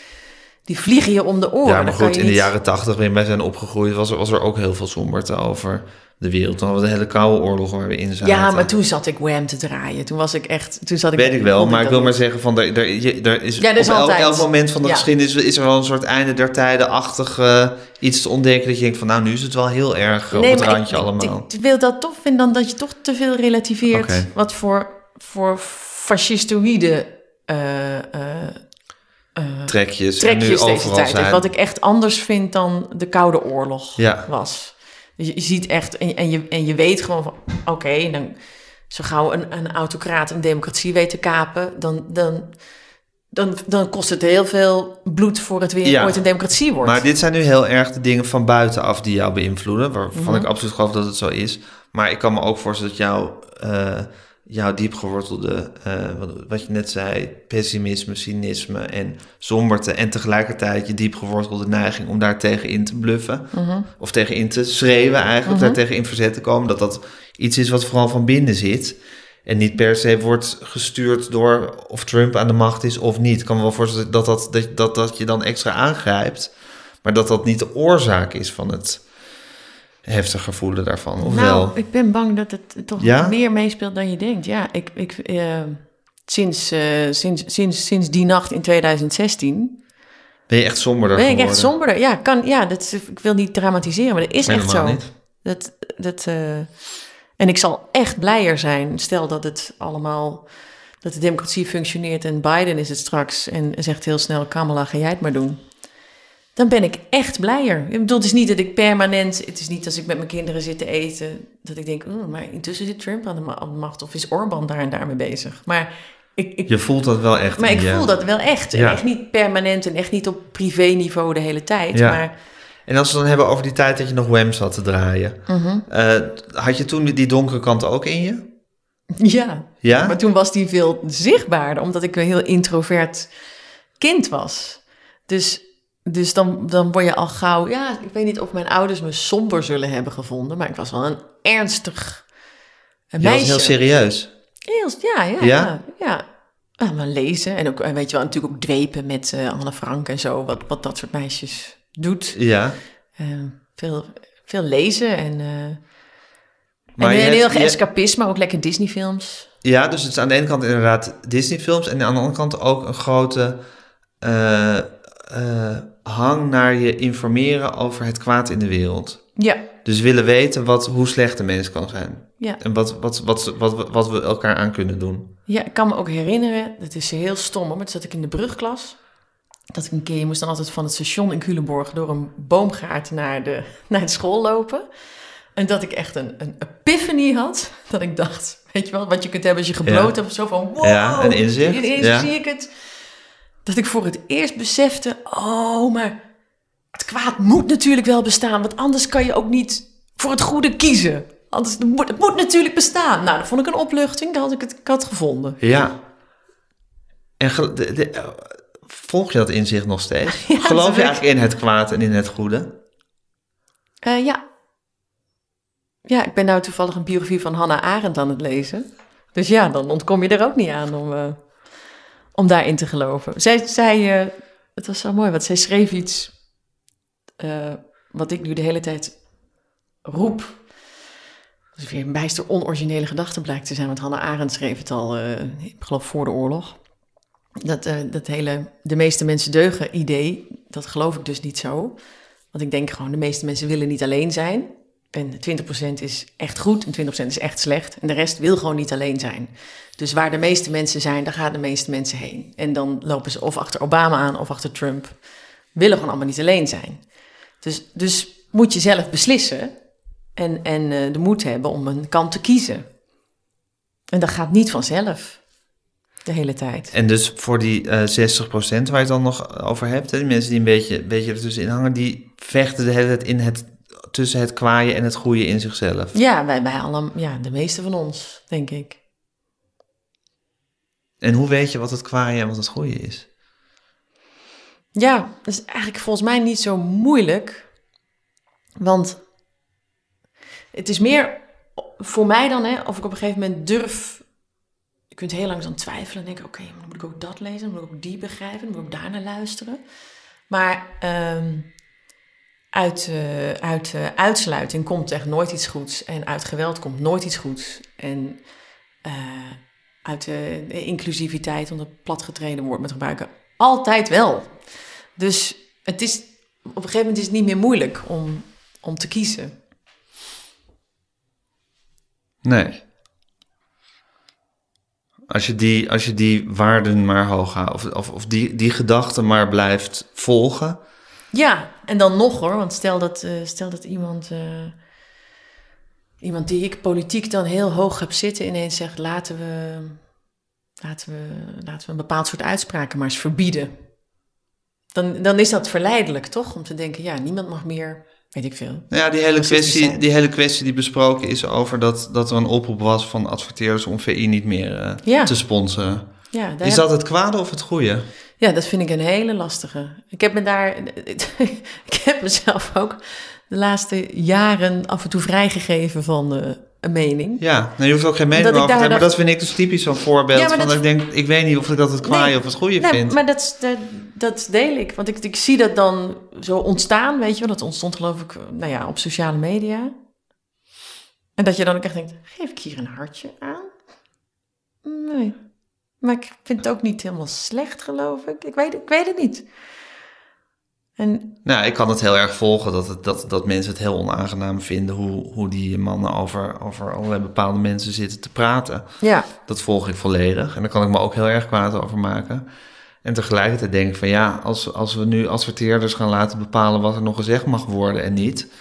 die vliegen je om de oren. ja, maar goed, in de jaren tachtig, waarin wij zijn opgegroeid, was er, was er ook heel veel somberte over de wereld. Dan hadden we de hele koude oorlog waar we in zaten. Ja, maar toen zat ik Wham te draaien. Toen was ik echt, toen zat ik. Weet ik wel, maar ik wil maar zeggen van er, er, je- er is Ja, is op elk, altijd. elk moment van de Ja. geschiedenis is er wel een soort einde der tijden-achtig eh, iets te ontdekken dat je denkt van nou nu is het wel heel erg eh, op het randje ik, allemaal. Ik, ik wil dat toch vinden dan dat je toch te veel relativeert wat voor, voor fascistoïde eh, eh, eh, trekjes, en nu trekjes deze tijd. zijn. Wat ik echt anders vind dan de Koude Oorlog Ja. was. Dus je, ziet echt, en, en, je, en je weet gewoon van, oké, dan zo gauw een, een autocraat een democratie weet te kapen, dan, dan, dan, dan kost het heel veel bloed voor het weer Ja. ooit een democratie wordt. Maar dit zijn nu heel erg de dingen van buitenaf die jou beïnvloeden, waarvan Mhm. ik absoluut geloof dat het zo is. Maar ik kan me ook voorstellen dat jou, jouw diepgewortelde, eh, wat, je net zei, pessimisme, cynisme en somberte en tegelijkertijd je diepgewortelde neiging om daar tegen in te bluffen Mhm. of tegen in te schreeuwen eigenlijk, daar tegen in verzet te komen, dat dat iets is wat vooral van binnen zit. En niet per se wordt gestuurd door of Trump aan de macht is of niet. Ik kan me wel voorstellen dat dat, dat, dat, dat je dan extra aangrijpt. Maar dat dat niet de oorzaak is van het heftige voelen daarvan. Of nou, wel? ik ben bang dat het toch Ja? meer meespeelt dan je denkt. Ja, ik, ik, eh, sinds, eh, sinds, sinds, sinds die nacht in 2016 Ben je echt somberder ben ik geworden? echt somberder. Ja, kan, ja dat, ik wil niet dramatiseren, maar dat is echt zo. niet. Dat, dat, eh, en ik zal echt blijer zijn, stel dat het allemaal, dat de democratie functioneert en Biden is het straks en zegt heel snel, Kamala, ga jij het maar doen. Dan ben ik echt blijer. Ik bedoel, het is niet dat ik permanent, het is niet als ik met mijn kinderen zit te eten, dat ik denk, oh, maar intussen zit Trump aan de, ma- aan de macht of is Orbán daar en daar mee bezig. Maar ik, ik, Je voelt dat wel echt maar ik voel dat wel echt. En echt niet permanent en echt niet op privé-niveau de hele tijd. Ja. Maar En als we het dan hebben over die tijd dat je nog Wham zat te draaien. Mhm. eh, had je toen die donkere kant ook in je? ja, Ja? Maar toen was die veel zichtbaarder, omdat ik een heel introvert kind was. Dus, dus dan, dan word je al gauw... Ja, ik weet niet of mijn ouders me somber zullen hebben gevonden... maar ik was wel een ernstig je meisje. was heel serieus. Heel- ja, ja, Ja? ja. ja. Ja, maar lezen en ook, weet je wel, natuurlijk ook dwepen met eh, Anne Frank en zo... Wat, wat dat soort meisjes doet. Ja. Eh, veel, veel lezen en... eh Maar en heel je- escapisme, ook lekker Disney-films. Ja, dus het is aan de ene kant inderdaad Disney-films en aan de andere kant ook een grote eh, hang naar je informeren over het kwaad in de wereld. Ja, Dus willen weten wat, hoe slecht de mens kan zijn. ja. En wat, wat, wat, wat, wat, wat we elkaar aan kunnen doen. Ja, ik kan me ook herinneren, dat is heel stom maar toen zat ik in de brugklas. Dat ik een keer, moest dan altijd van het station in Culemborg door een boomgaard naar de, naar de school lopen. En dat ik echt een, een epiphany had. Dat ik dacht, weet je wel, wat je kunt hebben als je gebloot hebt of zo van wow. Ja, een inzicht, Ineens ja. zie ik het. Dat ik voor het eerst besefte, oh, maar het kwaad moet natuurlijk wel bestaan. Want anders kan je ook niet voor het goede kiezen. Anders, het moet, het moet natuurlijk bestaan. Nou, dat vond ik een opluchting. Dat had ik het ik had gevonden. Ja. En ge- de, de- eh, volg je dat inzicht nog steeds? Ja, Geloof je eigenlijk in het kwaad en in het goede? Eh, ja. Ja, ik ben nou toevallig een biografie van Hannah Arendt aan het lezen. Dus ja, dan ontkom je er ook niet aan om, eh, om daarin te geloven. Zij, zij eh, het was zo mooi, want zij schreef iets eh, wat ik nu de hele tijd roep. Dat is weer een bijster onoriginele gedachte blijkt te zijn, want Hannah Arendt schreef het al, eh, ik geloof voor de oorlog. Dat, dat hele de meeste mensen deugen idee, dat geloof ik dus niet zo. Want ik denk gewoon, de meeste mensen willen niet alleen zijn. En 20% is echt goed en 20% is echt slecht. En de rest wil gewoon niet alleen zijn. Dus waar de meeste mensen zijn, daar gaan de meeste mensen heen. En dan lopen ze of achter Obama aan of achter Trump. Willen gewoon allemaal niet alleen zijn. Dus, dus moet je zelf beslissen en, en eh, de moed hebben om een kant te kiezen. En dat gaat niet vanzelf. De hele tijd. En dus voor die eh 60% waar je het dan nog over hebt, hè, die mensen die een beetje, beetje ertussenin hangen, die vechten de hele tijd in het tussen het kwaaien en het goede in zichzelf. Ja, wij, wij allemaal, ja, de meeste van ons, denk ik. En hoe weet je wat het kwaaien en wat het goede is? Ja, dat is eigenlijk volgens mij niet zo moeilijk. Want het is meer voor mij dan, hè, of ik op een gegeven moment durf. Je kunt heel lang dan twijfelen en denken: oké, dan moet ik ook dat lezen, moet ik ook die begrijpen, moet ik ook daarnaar luisteren. Maar ehm, uit, uh, uit uh, uitsluiting komt echt nooit iets goeds. En uit geweld komt nooit iets goeds. En uh, uit de inclusiviteit, om het platgetreden woord met gebruiken, altijd wel. Dus het is, op een gegeven moment is het niet meer moeilijk om, om te kiezen. Nee. Als je die, als je die waarden maar hoog houdt, of, of, of die, die gedachten maar blijft volgen. Ja, en dan nog hoor, want stel dat, uh, stel dat iemand, uh, iemand die ik politiek dan heel hoog heb zitten, ineens zegt: laten we, laten we, laten we een bepaald soort uitspraken maar eens verbieden. Dan, dan is dat verleidelijk, toch? Om te denken: ja, niemand mag meer weet ik veel. Ja, die hele, kwestie, die hele kwestie die besproken is over dat, dat er een oproep was van adverteerders om VI niet meer uh, ja. te sponsoren. Ja, is dat het kwade of het goede? Ja, dat vind ik een hele lastige. Ik heb me daar. ik heb mezelf ook de laatste jaren af en toe vrijgegeven van uh, een mening. Ja, nou, je hoeft ook geen mening over te hebben, maar dat vind ik dus typisch zo'n voorbeeld. Ja, van dat ik denk, ik weet niet of ik dat het kwaaie nee, of het goede nee, vind. Maar dat, dat, dat deel ik. Want ik, ik zie dat dan zo ontstaan, weet je wel. Dat ontstond geloof ik, nou ja, op sociale media. En dat je dan ook echt denkt, geef ik hier een hartje aan? Nee. Maar ik vind het ook niet helemaal slecht, geloof ik. Ik weet, ik weet het niet. En... Nou, ik kan het heel erg volgen dat, het, dat, dat mensen het heel onaangenaam vinden hoe, hoe die mannen over, over allerlei bepaalde mensen zitten te praten. Ja. Dat volg ik volledig en daar kan ik me ook heel erg kwaad over maken. En tegelijkertijd denk ik van ja, als, als we nu adverteerders gaan laten bepalen wat er nog gezegd mag worden en niet.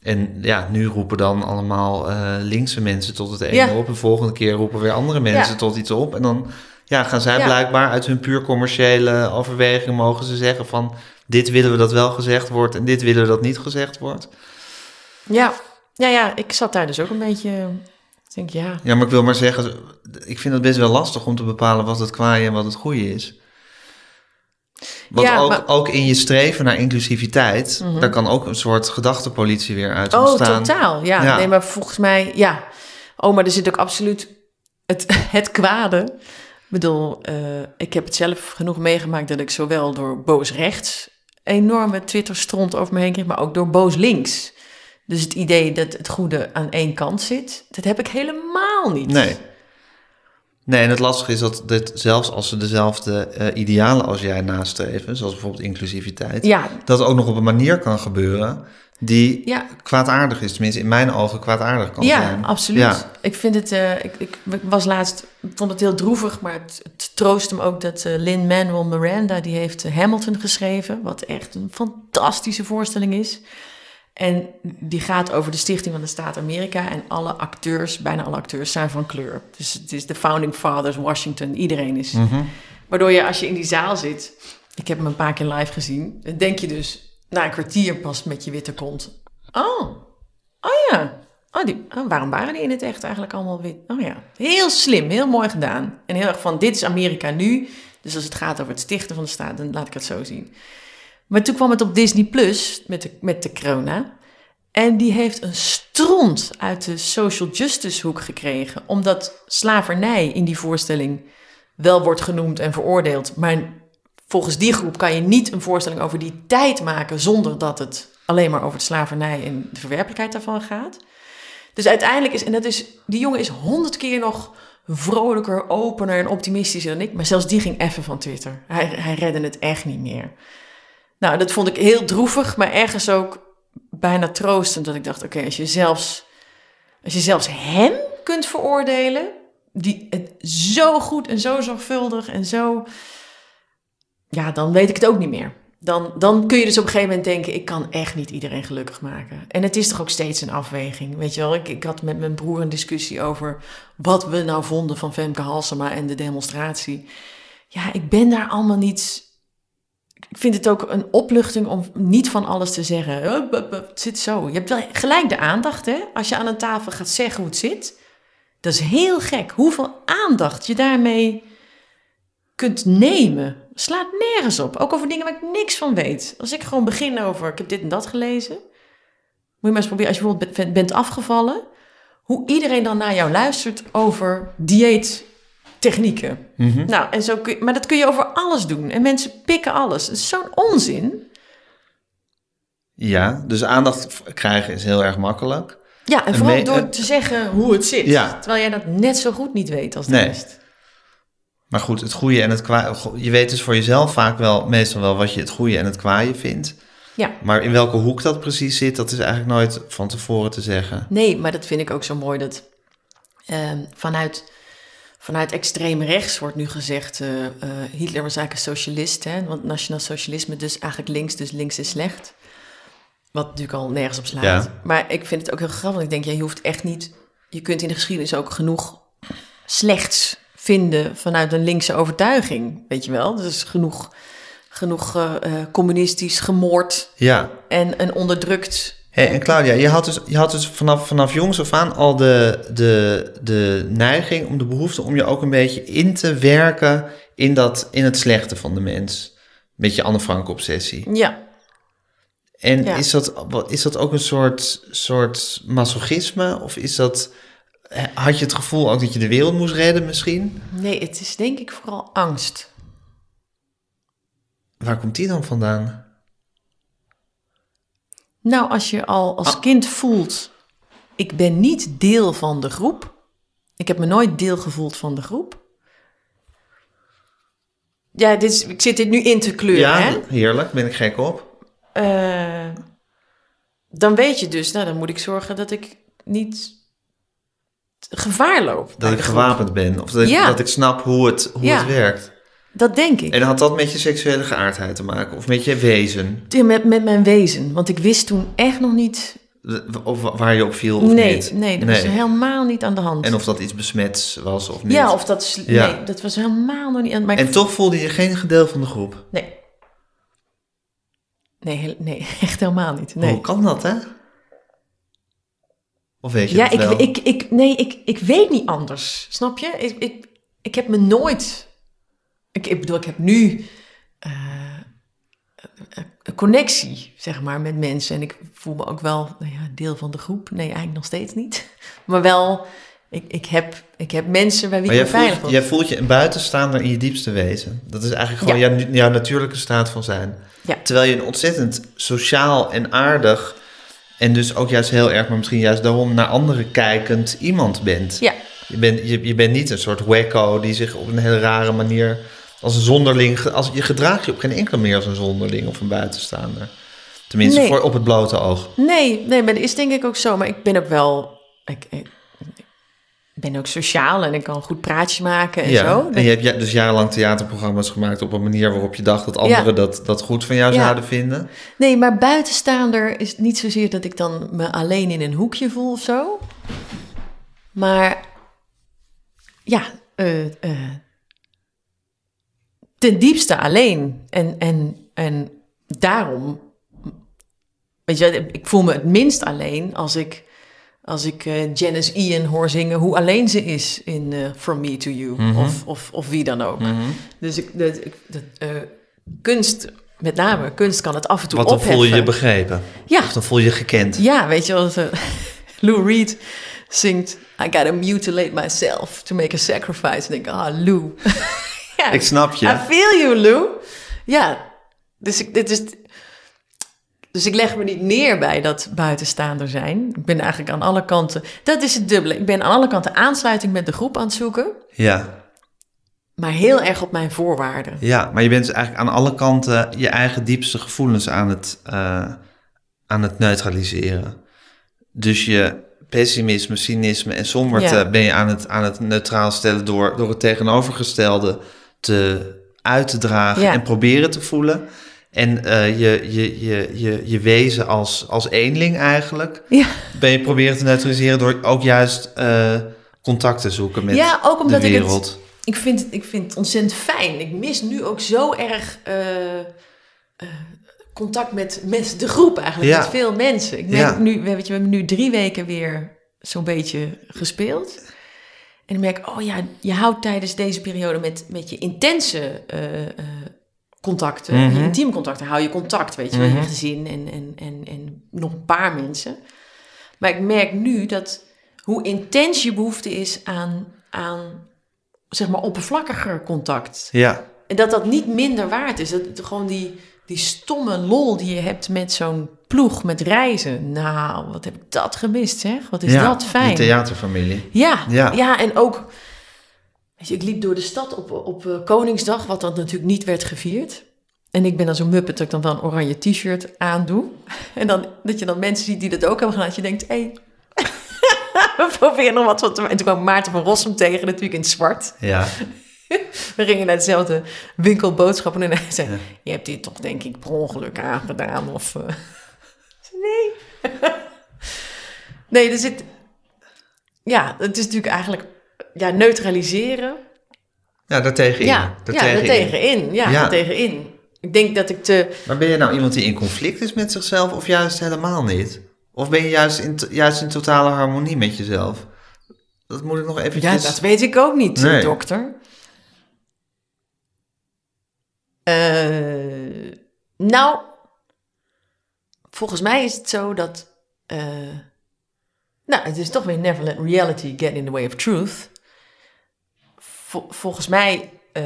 En ja, nu roepen dan allemaal uh, linkse mensen tot het ene op. En de volgende keer roepen weer andere mensen tot iets op. En dan ja, gaan zij blijkbaar uit hun puur commerciële overwegingen mogen ze zeggen van dit willen we dat wel gezegd wordt en dit willen we dat niet gezegd wordt. Ja, ja, ja, ik zat daar dus ook een beetje. Ik denk, ja. Ja, maar ik wil maar zeggen, ik vind het best wel lastig om te bepalen wat het kwaaie en wat het goede is. Want ja, ook, maar... ook in je streven naar inclusiviteit, mm daar kan ook een soort gedachtepolitie weer uit oh, ontstaan. Oh, totaal. Ja. ja, nee, maar volgens mij, ja. Oh, maar er zit ook absoluut het, het kwade. Ik bedoel, uh, ik heb het zelf genoeg meegemaakt dat ik zowel door boos rechts enorme Twitter-stront over me heen kreeg, maar ook door boos links. Dus het idee dat het goede aan één kant zit, dat heb ik helemaal niet. Nee. Nee, en het lastige is dat dit, zelfs als ze dezelfde uh, idealen als jij nastreven, zoals bijvoorbeeld inclusiviteit, ja. dat ook nog op een manier kan gebeuren die ja. kwaadaardig is. Tenminste, in mijn ogen kwaadaardig kan ja, zijn. Absoluut. Ja, absoluut. Ik vind het, uh, ik, ik, was laatst, vond het heel droevig, maar het, het troost hem ook dat uh, Lin-Manuel Miranda, die heeft Hamilton geschreven, wat echt een fantastische voorstelling is. En die gaat over de stichting van de staat Amerika. En alle acteurs, bijna alle acteurs, zijn van kleur. Dus het is de Founding Fathers, Washington, iedereen is. Mm Waardoor je als je in die zaal zit, ik heb hem een paar keer live gezien, denk je dus na een kwartier pas met je witte kont. Oh, oh ja. Oh, die, oh, waarom waren die in het echt eigenlijk allemaal wit? Oh ja, heel slim, heel mooi gedaan. En heel erg van, dit is Amerika nu. Dus als het gaat over het stichten van de staat, dan laat ik het zo zien. Maar toen kwam het op Disney Plus met de, met de corona. En die heeft een stront uit de social justice hoek gekregen. Omdat slavernij in die voorstelling wel wordt genoemd en veroordeeld. Maar volgens die groep kan je niet een voorstelling over die tijd maken zonder dat het alleen maar over de slavernij en de verwerpelijkheid daarvan gaat. Dus uiteindelijk is, en dat is, die jongen is honderd keer nog vrolijker, opener en optimistischer dan ik. Maar zelfs die ging even van Twitter. Hij, hij redde het echt niet meer. Nou, dat vond ik heel droevig, maar ergens ook bijna troostend. Dat ik dacht, oké, als je zelfs, als je zelfs hem kunt veroordelen, die het zo goed en zo zorgvuldig en zo, ja, dan weet ik het ook niet meer. Dan, dan kun je dus op een gegeven moment denken, ik kan echt niet iedereen gelukkig maken. En het is toch ook steeds een afweging. Weet je wel, ik, ik had met mijn broer een discussie over wat we nou vonden van Femke Halsema en de demonstratie. Ja, ik ben daar allemaal niet ik vind het ook een opluchting om niet van alles te zeggen. "Oh, bup, bup, Het zit zo. Je hebt wel gelijk de aandacht, hè? Als je aan een tafel gaat zeggen hoe het zit. Dat is heel gek. Hoeveel aandacht je daarmee kunt nemen. Slaat nergens op. Ook over dingen waar ik niks van weet. Als ik gewoon begin over, ik heb dit en dat gelezen. Moet je maar eens proberen, als je bijvoorbeeld bent- afgevallen. Hoe iedereen dan naar jou luistert over dieettechnieken. Nou, en zo kun je, maar dat kun je over alles doen. En mensen pikken alles. Het is zo'n onzin. Ja, dus aandacht krijgen is heel erg makkelijk. Ja, en vooral door te zeggen hoe het zit. Ja. Terwijl jij dat net zo goed niet weet als de Nee. rest. Maar goed, het goede en het kwaaie... Je weet dus voor jezelf vaak wel, meestal wel, wat je het goede en het kwaaie vindt. Ja. Maar in welke hoek dat precies zit, dat is eigenlijk nooit van tevoren te zeggen. Nee, maar dat vind ik ook zo mooi dat ehm, vanuit, vanuit extreem rechts wordt nu gezegd: eh, eh, Hitler was eigenlijk een socialist, hè? want nationaal socialisme dus eigenlijk links, dus links is slecht. Wat natuurlijk al nergens op slaat. Ja. Maar ik vind het ook heel grappig. want Ik denk, ja, je hoeft echt niet. Je kunt in de geschiedenis ook genoeg slechts vinden vanuit een linkse overtuiging. Weet je wel? Dus genoeg, genoeg eh, eh, communistisch gemoord Ja. en, en onderdrukt Hey, en Claudia, je had dus, je had dus vanaf, vanaf jongs af aan al de, de, de neiging, om de behoefte om je ook een beetje in te werken in, dat, in het slechte van de mens. Met je Anne Frank obsessie. Ja, En Ja. is, dat, wat- is dat ook een soort, soort masochisme? Of is dat, had je het gevoel ook dat je de wereld moest redden misschien? Nee, het is denk ik vooral angst. Waar komt die dan vandaan? Nou, als je al als Ah. kind voelt, ik ben niet deel van de groep. Ik heb me nooit deel gevoeld van de groep. Ja, dit is, ik zit dit nu in te kleuren, ja, hè? heerlijk, ben ik gek op. Eh, dan weet je dus, nou, dan moet ik zorgen dat ik niet gevaar loop. Dat ik gewapend ben. Of dat ik, dat ik snap hoe het, hoe Ja. het werkt. Dat denk ik. En had dat met je seksuele geaardheid te maken? Of met je wezen? Ja, Met, met mijn wezen. Want ik wist toen echt nog niet... Of waar je op viel of nee, niet? nee, dat was helemaal niet aan de hand. En of dat iets besmets was of niet? Ja, of dat... Ja. Nee, dat was helemaal nog niet aan... Ik En toch voelde je geen gedeel van de groep? Nee. Nee, nee, echt helemaal niet. Nee. Hoe kan dat, hè? Of weet je ja, ik, wel? ik, ik, nee ik, ik weet niet anders. Snap je? Ik, ik, ik heb me nooit. Ik, ik bedoel, ik heb nu eh, een connectie, zeg maar, met mensen. En ik voel me ook wel nou ja, deel van de groep. Nee, eigenlijk nog steeds niet. Maar wel, ik, ik, heb, ik heb mensen bij wie ik me veilig voelt, voel. jij voelt je een buitenstaander in je diepste wezen. Dat is eigenlijk gewoon Ja. jouw, jouw natuurlijke staat van zijn. Ja. Terwijl je een ontzettend sociaal en aardig... en dus ook juist heel erg, maar misschien juist daarom... naar anderen kijkend iemand bent. Ja, Je, bent je, je bent niet een soort wacko die zich op een hele rare manier... als een zonderling... Als, je gedraagt je op geen enkele meer als een zonderling of een buitenstaander. Tenminste, Nee. voor op het blote oog. nee, nee, maar dat is denk ik ook zo. Maar ik ben ook wel. Ik, ik ben ook sociaal en ik kan goed praatjes maken en ja. zo. En je hebt ja- dus jarenlang theaterprogramma's gemaakt... op een manier waarop je dacht dat anderen dat, dat goed van jou Ja. zouden vinden. Nee, maar buitenstaander is niet zozeer dat ik dan me alleen in een hoekje voel of zo. Maar ja, eh, eh, ten diepste alleen. En, en, en daarom, weet je, ik voel me het minst alleen als ik, als ik eh, Janice Ian hoor zingen hoe alleen ze is in eh, From Me to You. Mhm. of, of, of wie dan ook. Dus ik, ik, dat, eh, kunst, met name kunst kan het af en toe Want dan voel je je opheffen. begrepen. Ja, Of dan voel je je gekend. ja, weet je wat uh, Lou Reed zingt... I gotta mutilate myself to make a sacrifice. En denk ik, ah, Lou. ja, Ik snap je. I feel you, Lou. Ja, dus ik, dit is... Dus ik leg me niet neer bij dat buitenstaander zijn. Ik ben eigenlijk aan alle kanten... Dat is het dubbele. Ik ben aan alle kanten aansluiting met de groep aan het zoeken. Ja, Maar heel erg op mijn voorwaarden. ja, maar je bent dus eigenlijk aan alle kanten je eigen diepste gevoelens aan het, eh, aan het neutraliseren. Dus je pessimisme, cynisme en somberte Ja. ben je aan het, aan het neutraal stellen door, door het tegenovergestelde te uit te dragen Ja. en proberen te voelen. En eh, je, je, je, je, je wezen als, als eenling eigenlijk Ja. ben je proberen te neutraliseren door ook juist eh, contact te zoeken met Ja, ook omdat de ik het- wereld. ik vind, het, ik vind het ontzettend fijn. Ik mis nu ook zo erg eh, eh, contact met, met de groep eigenlijk, Ja. met veel mensen. Ik merk Ja. nu, weet je, we hebben nu drie weken weer zo'n beetje gespeeld. En ik merk, oh ja, je houdt tijdens deze periode met, met je intense eh, eh, contacten, Mhm. je intieme contacten, hou je contact, weet je wel, Mhm. je gezin en, en, en, en nog een paar mensen. Maar ik merk nu dat hoe intens je behoefte is aan, aan zeg maar, oppervlakkiger contact. Ja. En dat dat niet minder waard is. Dat gewoon die, die stomme lol die je hebt met zo'n ploeg, met reizen. Nou, wat heb ik dat gemist, zeg. Wat is ja, dat fijn. Die theaterfamilie. Ja, Ja. ja. en ook... Je, ik liep door de stad op, op eh, Koningsdag, wat dan natuurlijk niet werd gevierd. En ik ben dan zo'n muppet dat ik dan wel een oranje t-shirt aandoe. En dan, dat je dan mensen ziet die dat ook hebben gedaan. Dat je denkt, hé, hey, we proberen nog wat van te En toen kwam Maarten van Rossum tegen, natuurlijk in het zwart. Ja. We gingen naar dezelfde winkel boodschappen en hij zei... Ja. Je hebt dit toch denk ik per ongeluk aangedaan of... eh. Nee. nee, er zit... Ja, het is natuurlijk eigenlijk ja, neutraliseren. Ja, daartegen in. Ja, ja Daartegen in. daartegenin. Ja, Ja. daartegenin. Ik denk dat ik te... Maar ben je nou iemand die in conflict is met zichzelf of juist helemaal niet? Of ben je juist in, juist in totale harmonie met jezelf? Dat moet ik nog Ja, eventjes... dat weet ik ook niet, Nee. dokter. Eh, nou, volgens mij is het zo dat... eh, nou, het is toch weer never let reality get in the way of truth. Vol- volgens mij, eh,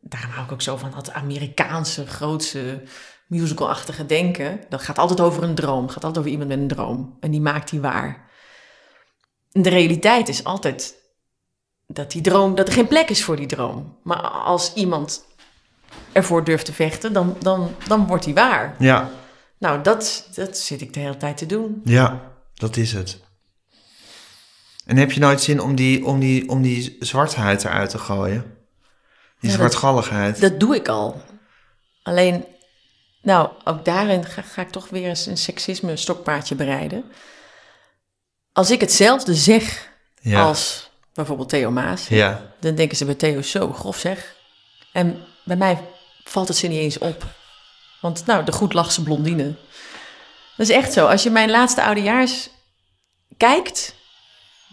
daarom hou ik ook zo van dat Amerikaanse grootse musicalachtige denken. Dat gaat altijd over een droom, gaat altijd over iemand met een droom. En die maakt die waar. De realiteit is altijd dat die droom, dat er geen plek is voor die droom. Maar als iemand ervoor durft te vechten, dan, dan, dan wordt die waar. Ja, Nou, dat, dat zit ik de hele tijd te doen. ja, dat is het. En heb je nooit zin om die, om die, om die zwartheid eruit te gooien? Die Ja, dat- zwartgalligheid. Dat doe ik al. Alleen, nou, ook daarin ga, ga ik toch weer eens een seksisme stokpaardje bereiden. Als ik hetzelfde zeg ja. als bijvoorbeeld Theo Maas, ja, dan denken ze bij Theo zo grof zeg. En bij mij valt het ze niet eens op. Want nou, de goed lachse blondine. Dat is echt zo. Als je mijn laatste oudejaars kijkt...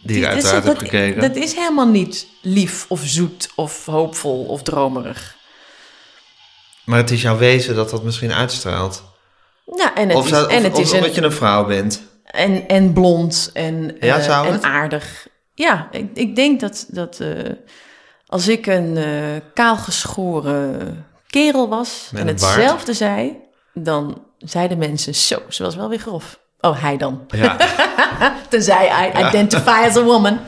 die ik dat is- uiteraard heb gekeken. Dat is helemaal niet lief of zoet of hoopvol of dromerig. Maar het is jouw wezen dat dat misschien uitstraalt. Ja, en het of is, en of- het of is omdat een, je een vrouw bent. en, en blond en, Ja, eh, en aardig. Ja, ik, ik denk dat, dat eh, als ik een eh kaalgeschoren kerel was Met en baard. hetzelfde zei, dan zeiden mensen zo, ze was wel weer grof. Oh, hij dan. Ja, Tenzij I identify as a woman.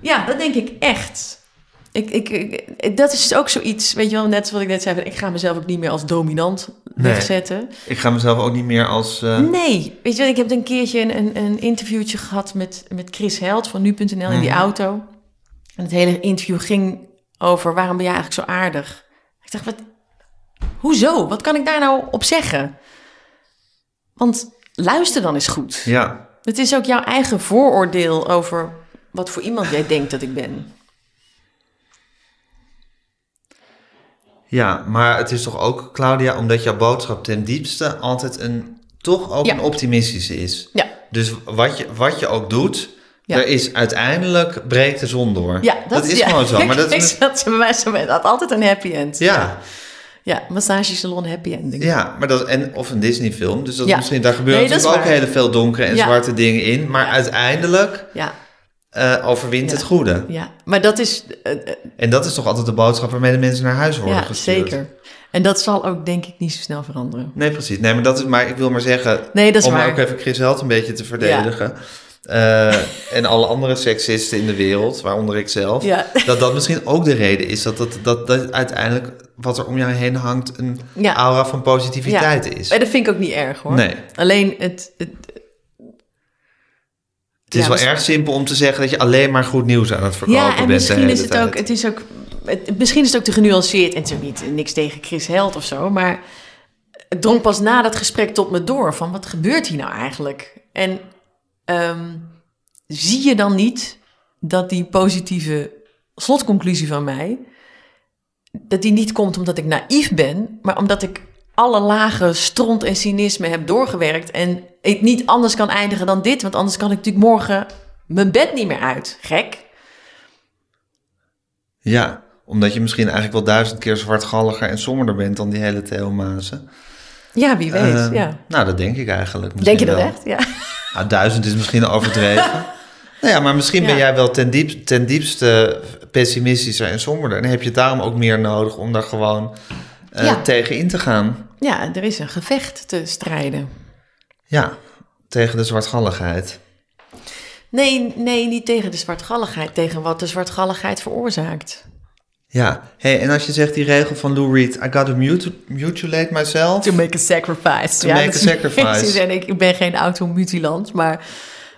Ja, dat denk ik echt. Ik, ik, ik- dat is ook zoiets, weet je wel, net zoals ik net zei, ik ga mezelf ook niet meer als dominant Nee. wegzetten. ik ga mezelf ook niet meer als... eh, Nee, weet je wel, ik heb een keertje een, een, een interviewtje gehad met, met Chris Held van Nu.nl in die Mhm. auto. En het hele interview ging over waarom ben jij eigenlijk zo aardig? Ik dacht, wat, hoezo? Wat kan ik daar nou op zeggen? Want luister dan eens goed. Ja, Het is ook jouw eigen vooroordeel over wat voor iemand jij denkt dat ik ben. ja, maar het is toch ook, Claudia, omdat jouw boodschap ten diepste altijd een... toch ook Ja. een optimistische is. Ja, Dus wat je, wat je ook doet, Ja. er is uiteindelijk breekt de zon door. ja dat, is ja. gewoon zo. Maar dat is, zat bij mij zo met- had altijd een happy end. ja, ja massagesalon happy ending. ja, maar dat, en, of een Disney-film. Dus dat Ja. misschien, daar gebeuren Nee, natuurlijk ook hele veel donkere en Ja. zwarte dingen in. Maar uiteindelijk Ja, eh, overwint het goede. ja. maar dat is... eh, eh, En dat is toch altijd de boodschap waarmee de mensen naar huis worden ja, gestuurd. zeker. En dat zal ook denk ik niet zo snel veranderen. Nee, precies. Nee, maar dat is maar ik wil maar zeggen. Nee, dat is om waar. ook even Chris Held een beetje te verdedigen. en alle andere seksisten in de wereld, waaronder ik zelf. Dat dat misschien ook de reden is dat, dat, dat, dat uiteindelijk wat er om jou heen hangt een Ja. aura van positiviteit is. En dat vind ik ook niet erg hoor. Nee. Alleen het... het Het is Ja, wel misschien- erg simpel om te zeggen dat je alleen maar goed nieuws aan het verkopen ja, bent. en de misschien is het tijd. ook... Het is ook het, misschien is het ook te genuanceerd. En ook niet niks tegen Chris Held of zo. Maar het drong pas na dat gesprek tot me door. Van wat gebeurt hier nou eigenlijk? En ehm, zie je dan niet dat die positieve slotconclusie van mij... dat die niet komt omdat ik naïef ben... maar omdat ik alle lagen stront en cynisme heb doorgewerkt. En ik niet anders kan eindigen dan dit. Want anders kan ik natuurlijk morgen mijn bed niet meer uit. Gek. Ja, omdat je misschien eigenlijk wel duizend keer zwartgalliger en somberder bent dan die hele Theo Maassen. Ja, wie weet. Eh, ja. Nou, dat denk ik eigenlijk. Denk je dat wel. echt? Ja. Nou, duizend is misschien overdreven. nou ja, maar misschien ben Ja. jij wel ten, diep, ten diepste pessimistischer en somberder. En heb je daarom ook meer nodig om daar gewoon Ja. tegen in te gaan. ja, er is een gevecht te strijden. Ja, tegen de zwartgalligheid. Nee, nee, niet tegen de zwartgalligheid. Tegen wat de zwartgalligheid veroorzaakt. Ja, hey, en als je zegt die regel van Lou Reed... I gotta mut- mutilate myself... To make a sacrifice. To make dat a sacrifice. Zeggen, ik, ik ben geen automutilant, maar...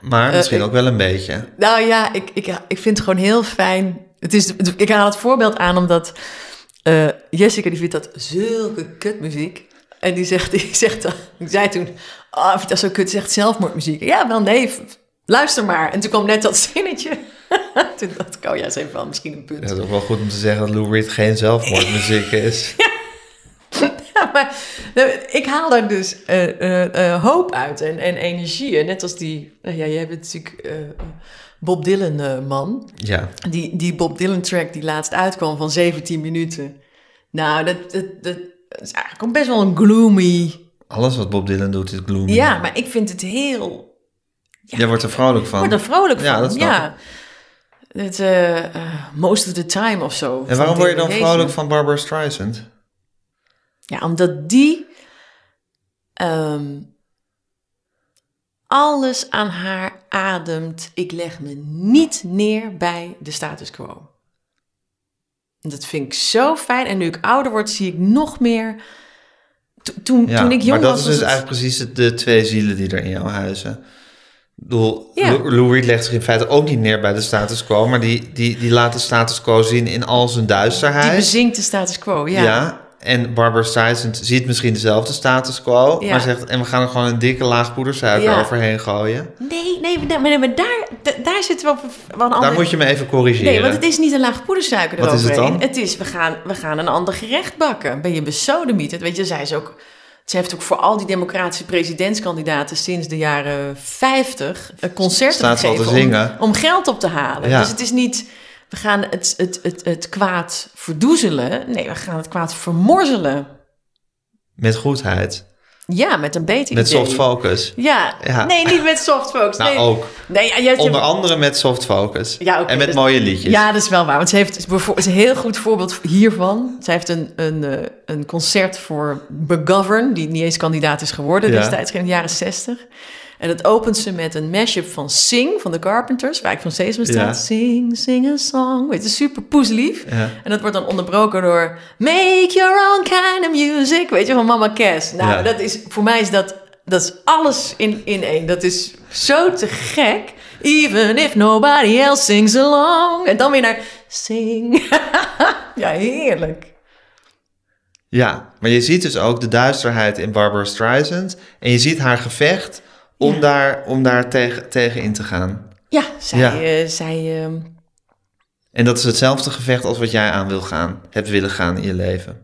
Maar misschien ik- ook wel een beetje. Nou ja, ik, ik, ik vind het gewoon heel fijn. Het is, ik haal het voorbeeld aan omdat eh, Jessica die vindt dat zulke kutmuziek. En die zegt, die zegt ik zei toen, oh, ik vind dat zo kut, zegt zelfmoordmuziek. Ja, wel nee, luister maar. En toen kwam net dat zinnetje. toen dacht ik, oh ja, is even wel misschien een punt. Het is ook wel goed om te zeggen dat Lou Reed geen zelfmoordmuziek is. Ja, maar nou, ik haal daar dus eh, eh, eh, hoop uit en, en energie. En net als die, nou ja, jij bent natuurlijk Bob Dylan eh, man. Ja, Die, die Bob Dylan track die laatst uitkwam van 17 minuten. Nou, dat, dat, dat is eigenlijk ook best wel een gloomy. alles wat Bob Dylan doet is gloomy. Ja, maar ik vind het heel... Jij wordt er vrolijk van. Ik word er vrolijk van. Ja, dat ja. Het, most of the time of zo. En waarom word je dan vrolijk van Barbara Streisand? Ja, omdat die ehm, alles aan haar ademt. Ik leg me niet neer bij de status quo. En Dat vind ik zo fijn. En nu ik ouder word, zie ik nog meer. To- toen, Ja, toen ik jong maar dat was, is was dus het- eigenlijk precies de, twee zielen die er in jou huizen. Ik bedoel, Ja. Lou, Lou Reed legt zich in feite ook niet neer bij de status quo, maar die, die, die laat de status quo zien in al zijn duisterheid. die bezinkt de status quo. Ja. ja. En Barbara Streisand ziet misschien dezelfde status quo, Ja. maar zegt, en we gaan er gewoon een dikke laag poedersuiker Ja. overheen gooien. Nee, nee, nee, maar, maar daar, da- daar zitten we op wel een Daar ander... moet je me even corrigeren. Nee, want het is niet een laag poedersuiker Wat is het eroverheen. dan? Het is, we gaan, we gaan een ander gerecht bakken. Ben je besodemieterd? Weet je, zij is ook... Ze heeft ook voor al die democratische presidentskandidaten sinds de jaren 50 een concerten Staat gegeven om, geld op te halen. Ja. Dus het is niet, we gaan het, het, het, het kwaad verdoezelen. Nee, we gaan het kwaad vermorzelen. Met goedheid, Ja, met een beter met idee. soft focus. Ja. Ja. nee, niet met soft focus. Nou, nee. ook. Nee, ja, je Onder andere met soft focus. Ja, en met dus- mooie liedjes. Ja, dat is wel waar. Want ze heeft is een heel goed voorbeeld hiervan. Zij heeft een, een, eh, een concert voor McGovern, die niet eens kandidaat is geworden Ja. destijds, in de jaren 60. En dat opent ze met een mashup van Sing van de Carpenters, waar ik van Sesame staat. Ja. Sing, sing a song. Weet je, super poeslief. Ja. En dat wordt dan onderbroken door Make your own kind of music. Weet je, van Mama Cass. Nou, Ja. dat is, voor mij is dat, dat is alles in, in één. Dat is zo te gek. Even if nobody else sings along. En dan weer naar sing. ja, heerlijk. Ja, maar je ziet dus ook de duisterheid in Barbara Streisand. En je ziet haar gevecht om Ja. daar, om daar tegen, tegen in te gaan. Ja, zij... Ja. eh, zij ehm, En dat is hetzelfde gevecht als wat jij aan wil gaan, hebt willen gaan in je leven.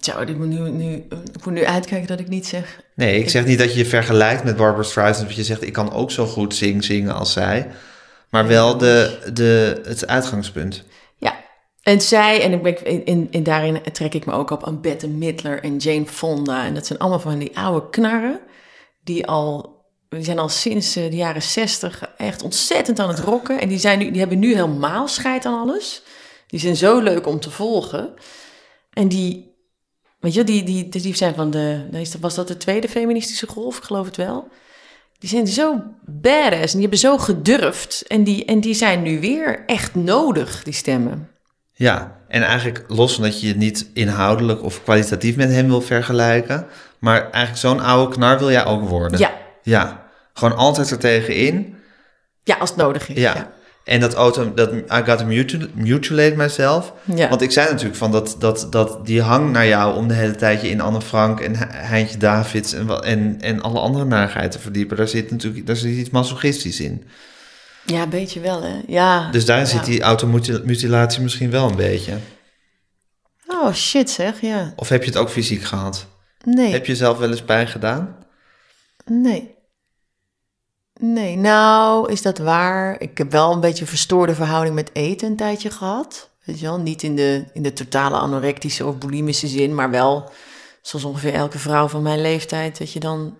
zo, ik moet, nu, nu, ik moet nu uitkijken dat ik niet zeg... Nee, ik zeg niet dat je je vergelijkt met Barbara Streisand. Want je zegt, ik kan ook zo goed zing, zingen als zij. Maar wel de, de, het uitgangspunt. Ja, en zij, en ik ben, in, in, in daarin trek ik me ook op aan Bette Midler en Jane Fonda. En dat zijn allemaal van die oude knarren, die al, die zijn al sinds eh, de jaren zestig echt ontzettend aan het rocken. En die, zijn nu, die hebben nu helemaal scheid aan alles. Die zijn zo leuk om te volgen. En die, weet je, die, die, die zijn van de, was dat de tweede feministische golf? Ik geloof het wel. Die zijn zo badass en die hebben zo gedurfd. En die, en die zijn nu weer echt nodig, die stemmen. Ja, en eigenlijk los van dat je je niet inhoudelijk of kwalitatief met hem wil vergelijken. Maar eigenlijk zo'n oude knar wil jij ook worden. Ja, Ja, gewoon altijd er tegenin. ja als het nodig is. Ja. Ja. En dat auto, dat I got to mutil- mutilate myself. Ja. Want ik zei natuurlijk van dat, dat, dat die hang naar jou om de hele tijd je in Anne Frank en He- Heintje Davids en, en, en alle andere narigheid te verdiepen. Daar zit natuurlijk daar zit iets masochistisch in. Ja, een beetje wel, hè? Ja. Dus daar ja. zit die automutilatie misschien wel een beetje. Oh, shit zeg, ja. Of heb je het ook fysiek gehad? Nee, Heb je zelf wel eens pijn gedaan? nee. Nee, nou, is dat waar? Ik heb wel een beetje een verstoorde verhouding met eten een tijdje gehad. Weet je wel, niet in de, in de totale anorectische of bulimische zin, maar wel zoals ongeveer elke vrouw van mijn leeftijd, dat je dan...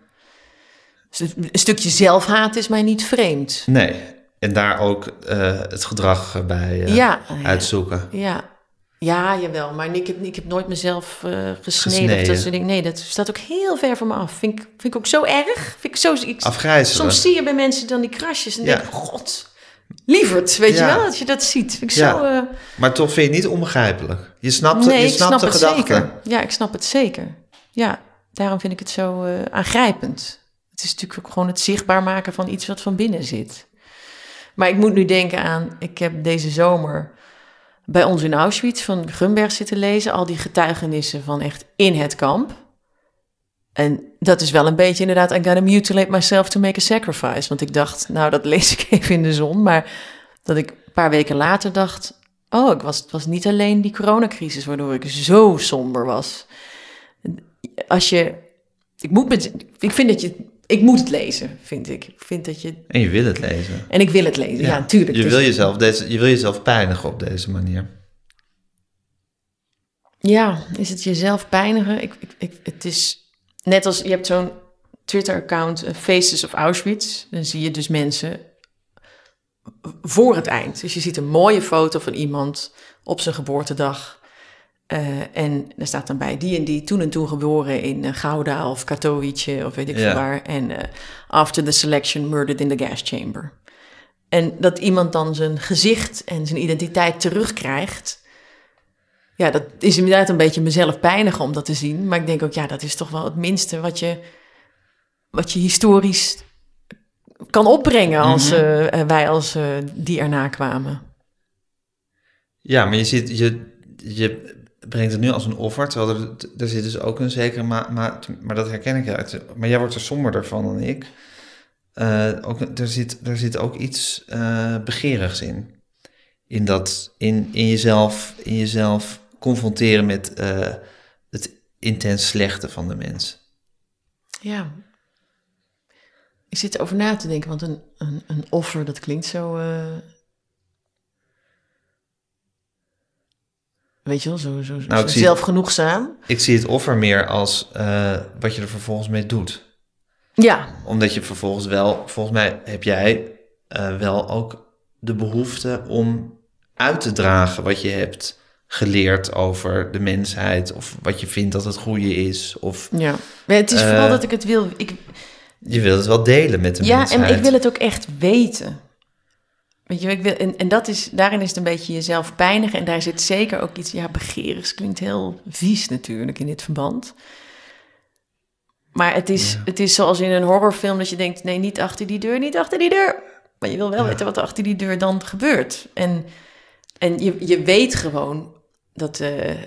Een stukje zelfhaat is mij niet vreemd. Nee. En daar ook eh, het gedrag bij eh, ja, uitzoeken. Ja, ja, jawel. Maar ik heb, ik heb nooit mezelf eh gesneden. Gesneden. Of dat soort dingen. Nee, dat staat ook heel ver van me af. Vind ik, vind ik ook zo erg. Vind ik zo, ik, Afgrijzelijk. soms zie je bij mensen dan die krasjes en Ja. denk ik, god, lieverd, weet Ja. je wel? Dat je dat ziet. Vind ik zo... Maar toch vind je het niet onbegrijpelijk. Je snapt, nee, je snapt snap de het gedachte. zeker. Ja, ik snap het zeker. Ja, daarom vind ik het zo aangrijpend. Het is natuurlijk ook gewoon het zichtbaar maken van iets wat van binnen zit. Maar ik moet nu denken aan, ik heb deze zomer bij ons in Auschwitz van Grunberg zitten lezen, al die getuigenissen van echt in het kamp. En dat is wel een beetje inderdaad, I gotta mutilate myself to make a sacrifice. Want ik dacht, nou dat lees ik even in de zon, maar dat ik een paar weken later dacht, oh, ik was, het was niet alleen die coronacrisis waardoor ik zo somber was. Als je, ik moet ik vind dat je, ik moet het lezen, vind ik. Ik vind dat je, En je wil het lezen. en ik wil het lezen, ja, natuurlijk. Je Dus- wil jezelf, deze, je wil jezelf pijnigen op deze manier. Ja, is het jezelf pijnigen? Ik, ik, ik, het is net als je hebt zo'n Twitter-account, eh, Faces of Auschwitz. Dan zie je dus mensen voor het eind. Dus je ziet een mooie foto van iemand op zijn geboortedag. Eh, en er staat dan bij die en die toen en toen geboren in eh, Gouda of Katowice of weet ik Ja. veel waar. En eh, after the selection murdered in the gas chamber. En dat iemand dan zijn gezicht en zijn identiteit terugkrijgt. Ja, dat is inderdaad een beetje mezelf pijnigen om dat te zien. Maar ik denk ook, ja, dat is toch wel het minste wat je, wat je historisch kan opbrengen als Mhm. wij als die erna kwamen. Ja, maar je, ziet, je, je brengt het nu als een offer, terwijl er, er zit dus ook een zekere... Ma, ma, maar dat herken ik uit. Maar jij wordt er somberder van dan ik. Eh, ook, er, zit, er zit ook iets eh begerigs in. In, dat, in, in, jezelf, in jezelf confronteren met eh, het intens slechte van de mens. Ja. Ik zit erover na te denken, want een, een, een offer, dat klinkt zo... Weet je wel, zo, zo, Nou, ik zo. Ik zie het offer meer als eh, wat je er vervolgens mee doet. Ja, Omdat je vervolgens wel, volgens mij heb jij eh, wel ook de behoefte om uit te dragen wat je hebt geleerd over de mensheid. Of wat je vindt dat het goede is. Of ja. Maar het is Eh, vooral dat ik het wil... Ik, je wilt het wel delen met de ja, mensheid. en ik wil het ook echt weten. Weet je, ik wil, en, en dat is, daarin is het een beetje jezelf pijnigen. En daar zit zeker ook iets, ja, begerigs klinkt heel vies natuurlijk in dit verband. Maar het is, het is zoals in een horrorfilm dat je denkt, nee, niet achter die deur, niet achter die deur. Maar je wil wel weten wat er achter die deur dan gebeurt. En, en je, je weet gewoon dat, eh, eh,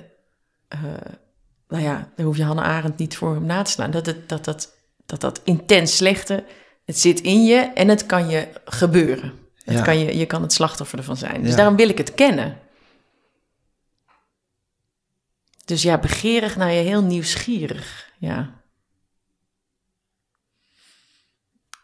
nou ja, daar hoef je Hannah Arendt niet voor hem na te slaan. Dat het, dat, dat, dat, dat intens slechte, het zit in je en het kan je gebeuren. Het Ja. kan je, je kan het slachtoffer ervan zijn. Dus Ja. daarom wil ik het kennen. Dus ja, begeerig naar je heel nieuwsgierig. Ja.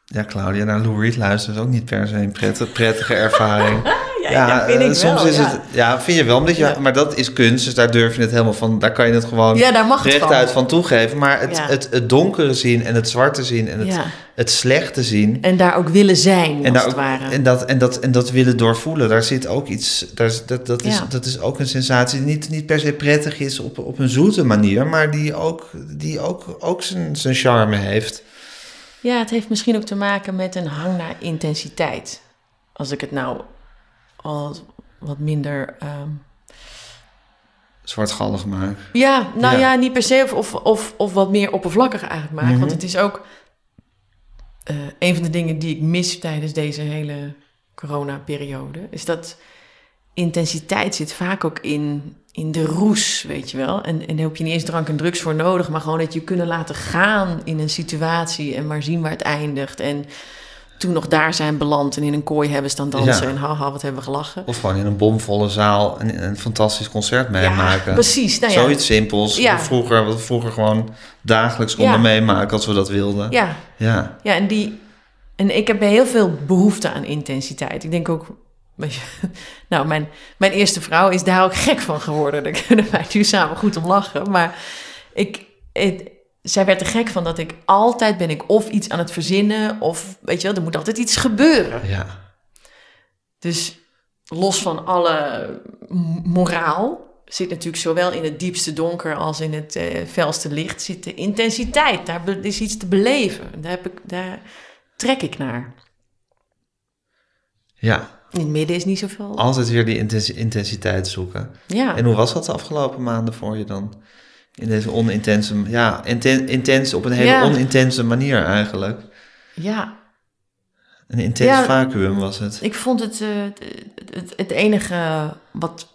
Ja, Claudia, naar Lou Reed luisteren is ook niet per se een prettige, prettige ervaring. Ja, ja, vind eh, ik soms wel, is het... Ja, vind je wel, omdat je, maar dat is kunst, dus daar durf je het helemaal van... Daar kan je het gewoon Ja, daar mag het van. rechtuit van toegeven. Maar het, het, het donkere zien en het zwarte zien en het, het slechte zien... En daar ook willen zijn, En, daar ook, en, dat, en, dat, en dat willen doorvoelen, daar zit ook iets. Daar, dat, dat, is, dat is ook een sensatie die niet, niet per se prettig is op, op een zoete manier, maar die ook, die ook, ook zijn, zijn charme heeft. Ja, het heeft misschien ook te maken met een hang naar intensiteit. Als ik het nou al wat minder. ehm, Zwartgallig maken. Ja, nou Ja. ja, niet per se. Of, of, of, of wat meer oppervlakkig eigenlijk maken. Mhm. Want het is ook eh, een van de dingen die ik mis tijdens deze hele corona-periode. Is dat intensiteit zit vaak ook in, in de roes, weet je wel. En, en daar heb je niet eens drank en drugs voor nodig. Maar gewoon dat je kunnen laten gaan in een situatie. En maar zien waar het eindigt. En toen nog daar zijn beland en in een kooi hebben staan dansen Ja. en haha, wat hebben we gelachen. Of gewoon in een bomvolle zaal een, een fantastisch concert meemaken. precies. Nou ja, Zoiets simpels. Ja. Vroeger, wat we vroeger gewoon dagelijks konden Ja. meemaken als we dat wilden. ja, Ja. ja, en die... En ik heb heel veel behoefte aan intensiteit. Ik denk ook... Nou, mijn, mijn eerste vrouw is daar ook gek van geworden. Daar kunnen wij nu samen goed om lachen. Maar ik, het- zij werd er gek van dat ik altijd ben ik of iets aan het verzinnen... of, weet je wel, er moet altijd iets gebeuren. ja. Dus los van alle moraal zit natuurlijk zowel in het diepste donker als in het eh, felste licht zit de intensiteit. Daar is iets te beleven. Daar, heb ik, daar trek ik naar. Ja. In het midden is niet zoveel. Altijd weer die intensi- intensiteit zoeken. Ja. En hoe was dat de afgelopen maanden voor je dan? In deze onintense, ja, inten, intens op een hele Ja. onintense manier eigenlijk. ja, Een intens Ja. vacuüm was het. ik vond het, eh, het, het, het enige wat,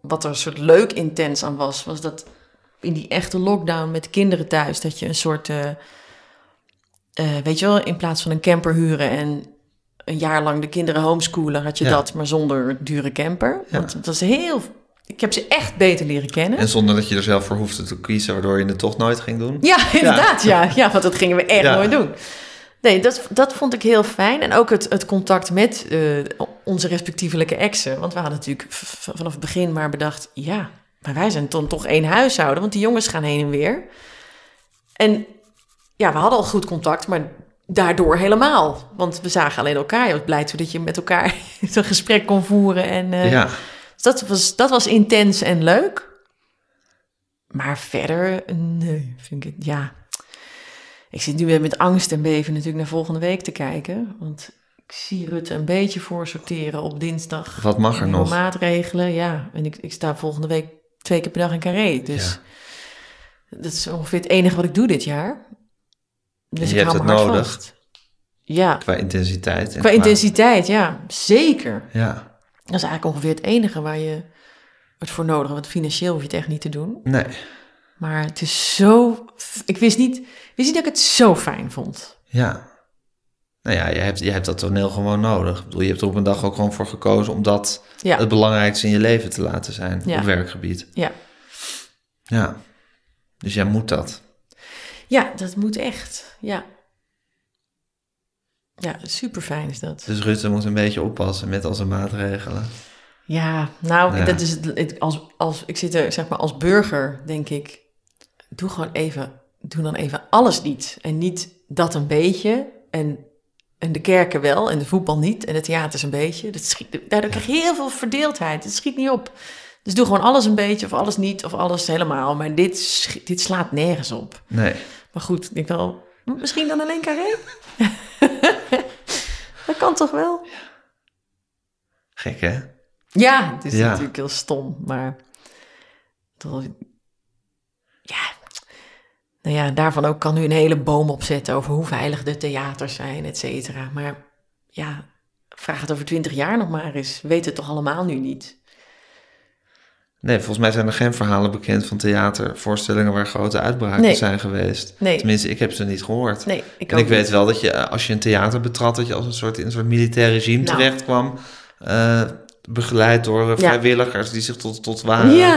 wat er een soort leuk intens aan was, was dat in die echte lockdown met kinderen thuis, dat je een soort, eh, eh, weet je wel, in plaats van een camper huren en een jaar lang de kinderen homeschoolen, had je Ja. dat, maar zonder dure camper. Ja. Want het was heel, ik heb ze echt beter leren kennen. En zonder dat je er zelf voor hoefde te kiezen, waardoor je het toch nooit ging doen. Ja, inderdaad, ja. ja. want dat gingen we echt Ja. nooit doen. Nee, dat, dat vond ik heel fijn. En ook het, het contact met eh, onze respectievelijke exen. Want we hadden natuurlijk vanaf het begin maar bedacht... ja, maar wij zijn dan toch één huishouden... want die jongens gaan heen en weer. En ja, we hadden al goed contact, maar daardoor helemaal. Want we zagen alleen elkaar. Je was blij toen dat je met elkaar zo'n gesprek kon voeren. En, eh, ja. Dus dat was, dat was intens en leuk. Maar verder, nee, vind ik het, ja. Ik zit nu weer met angst en beven natuurlijk naar volgende week te kijken. Want ik zie Rutte een beetje voor sorteren op dinsdag. Wat mag er nog? maatregelen, ja. En ik, ik sta volgende week twee keer per dag in Carré. Dus dat is ongeveer het enige wat ik doe dit jaar. Dus je ik hebt het nodig. vast. Ja, Qua intensiteit. en qua intensiteit, ja. Zeker. Ja. Dat is eigenlijk ongeveer het enige waar je het voor nodig hebt. Want financieel hoef je het echt niet te doen. Nee. Maar het is zo... Ik wist niet, wist niet dat ik het zo fijn vond. Ja. Nou ja, je hebt, je hebt dat toneel gewoon nodig. Ik bedoel, je hebt er op een dag ook gewoon voor gekozen om dat Ja, het belangrijkste in je leven te laten zijn Ja. op werkgebied. ja. Ja. Dus jij moet dat. ja dat moet echt. Ja. Ja, super fijn is dat. Dus Rutte moet een beetje oppassen met al zijn maatregelen. Ja, nou, Ja. dat is het, als, als, ik zit er zeg maar als burger, denk ik, doe gewoon even, doe dan even alles niet. En niet dat een beetje en, en de kerken wel en de voetbal niet en de theaters een beetje. Dat schiet, daardoor krijg je heel veel verdeeldheid. Het schiet niet op. Dus doe gewoon alles een beetje of alles niet of alles helemaal. Maar dit, dit slaat nergens op. Nee. Maar goed, ik denk wel, misschien dan alleen carré? dat kan toch wel? Gek, hè? Ja, het is Ja. natuurlijk heel stom, maar toch- ja, nou ja, daarvan ook kan nu een hele boom opzetten over hoe veilig de theaters zijn, et cetera. Maar ja, vraag het over twintig jaar nog maar eens. We weten het toch allemaal nu niet? Nee, volgens mij zijn er geen verhalen bekend van theatervoorstellingen waar grote uitbraken Nee. zijn geweest. Nee. Tenminste, ik heb ze niet gehoord. Nee, ik en ik weet niet. wel dat je, eh, als je een theater betrad, dat je als een soort, in een soort militair regime Nou. terecht kwam. eh, begeleid door eh, Ja. vrijwilligers die zich tot, tot waren. Ja,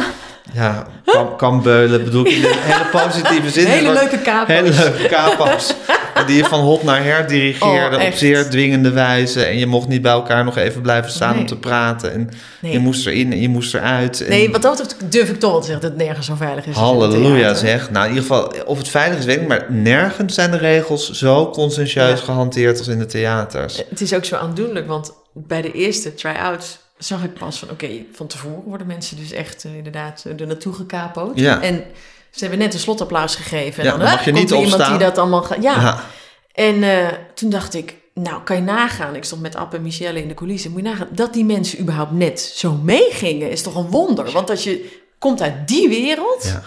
Ja, kam, kambeulen bedoel ik in een hele positieve zin. hele leuke kapo's. Hele leuke capo's. die je van hot naar her dirigeerde Oh, op zeer dwingende wijze. En je mocht niet bij elkaar nog even blijven staan om te praten. En Nee. je moest erin en je moest eruit. En Nee, wat dat betreft durf ik toch wel te zeggen dat het nergens zo veilig is. Halleluja zeg. Nou, in ieder geval, of het veilig is, weet ik maar nergens zijn de regels zo conscientieus Ja. gehanteerd als in de theaters. Het is ook zo aandoenlijk, want bij de eerste try-outs zag ik pas van... oké, van tevoren worden mensen dus echt eh, inderdaad er naartoe gekapoot. Ja. En ze hebben net een slotapplaus gegeven. En Ja, dan, mag je komt niet er iemand die dat allemaal gaat... Ja. Ja. En eh, toen dacht ik, nou kan je nagaan... ik stond met App en Michelle in de coulissen... moet je nagaan dat die mensen überhaupt net zo meegingen... is toch een wonder. Want als je komt uit die wereld... Ja.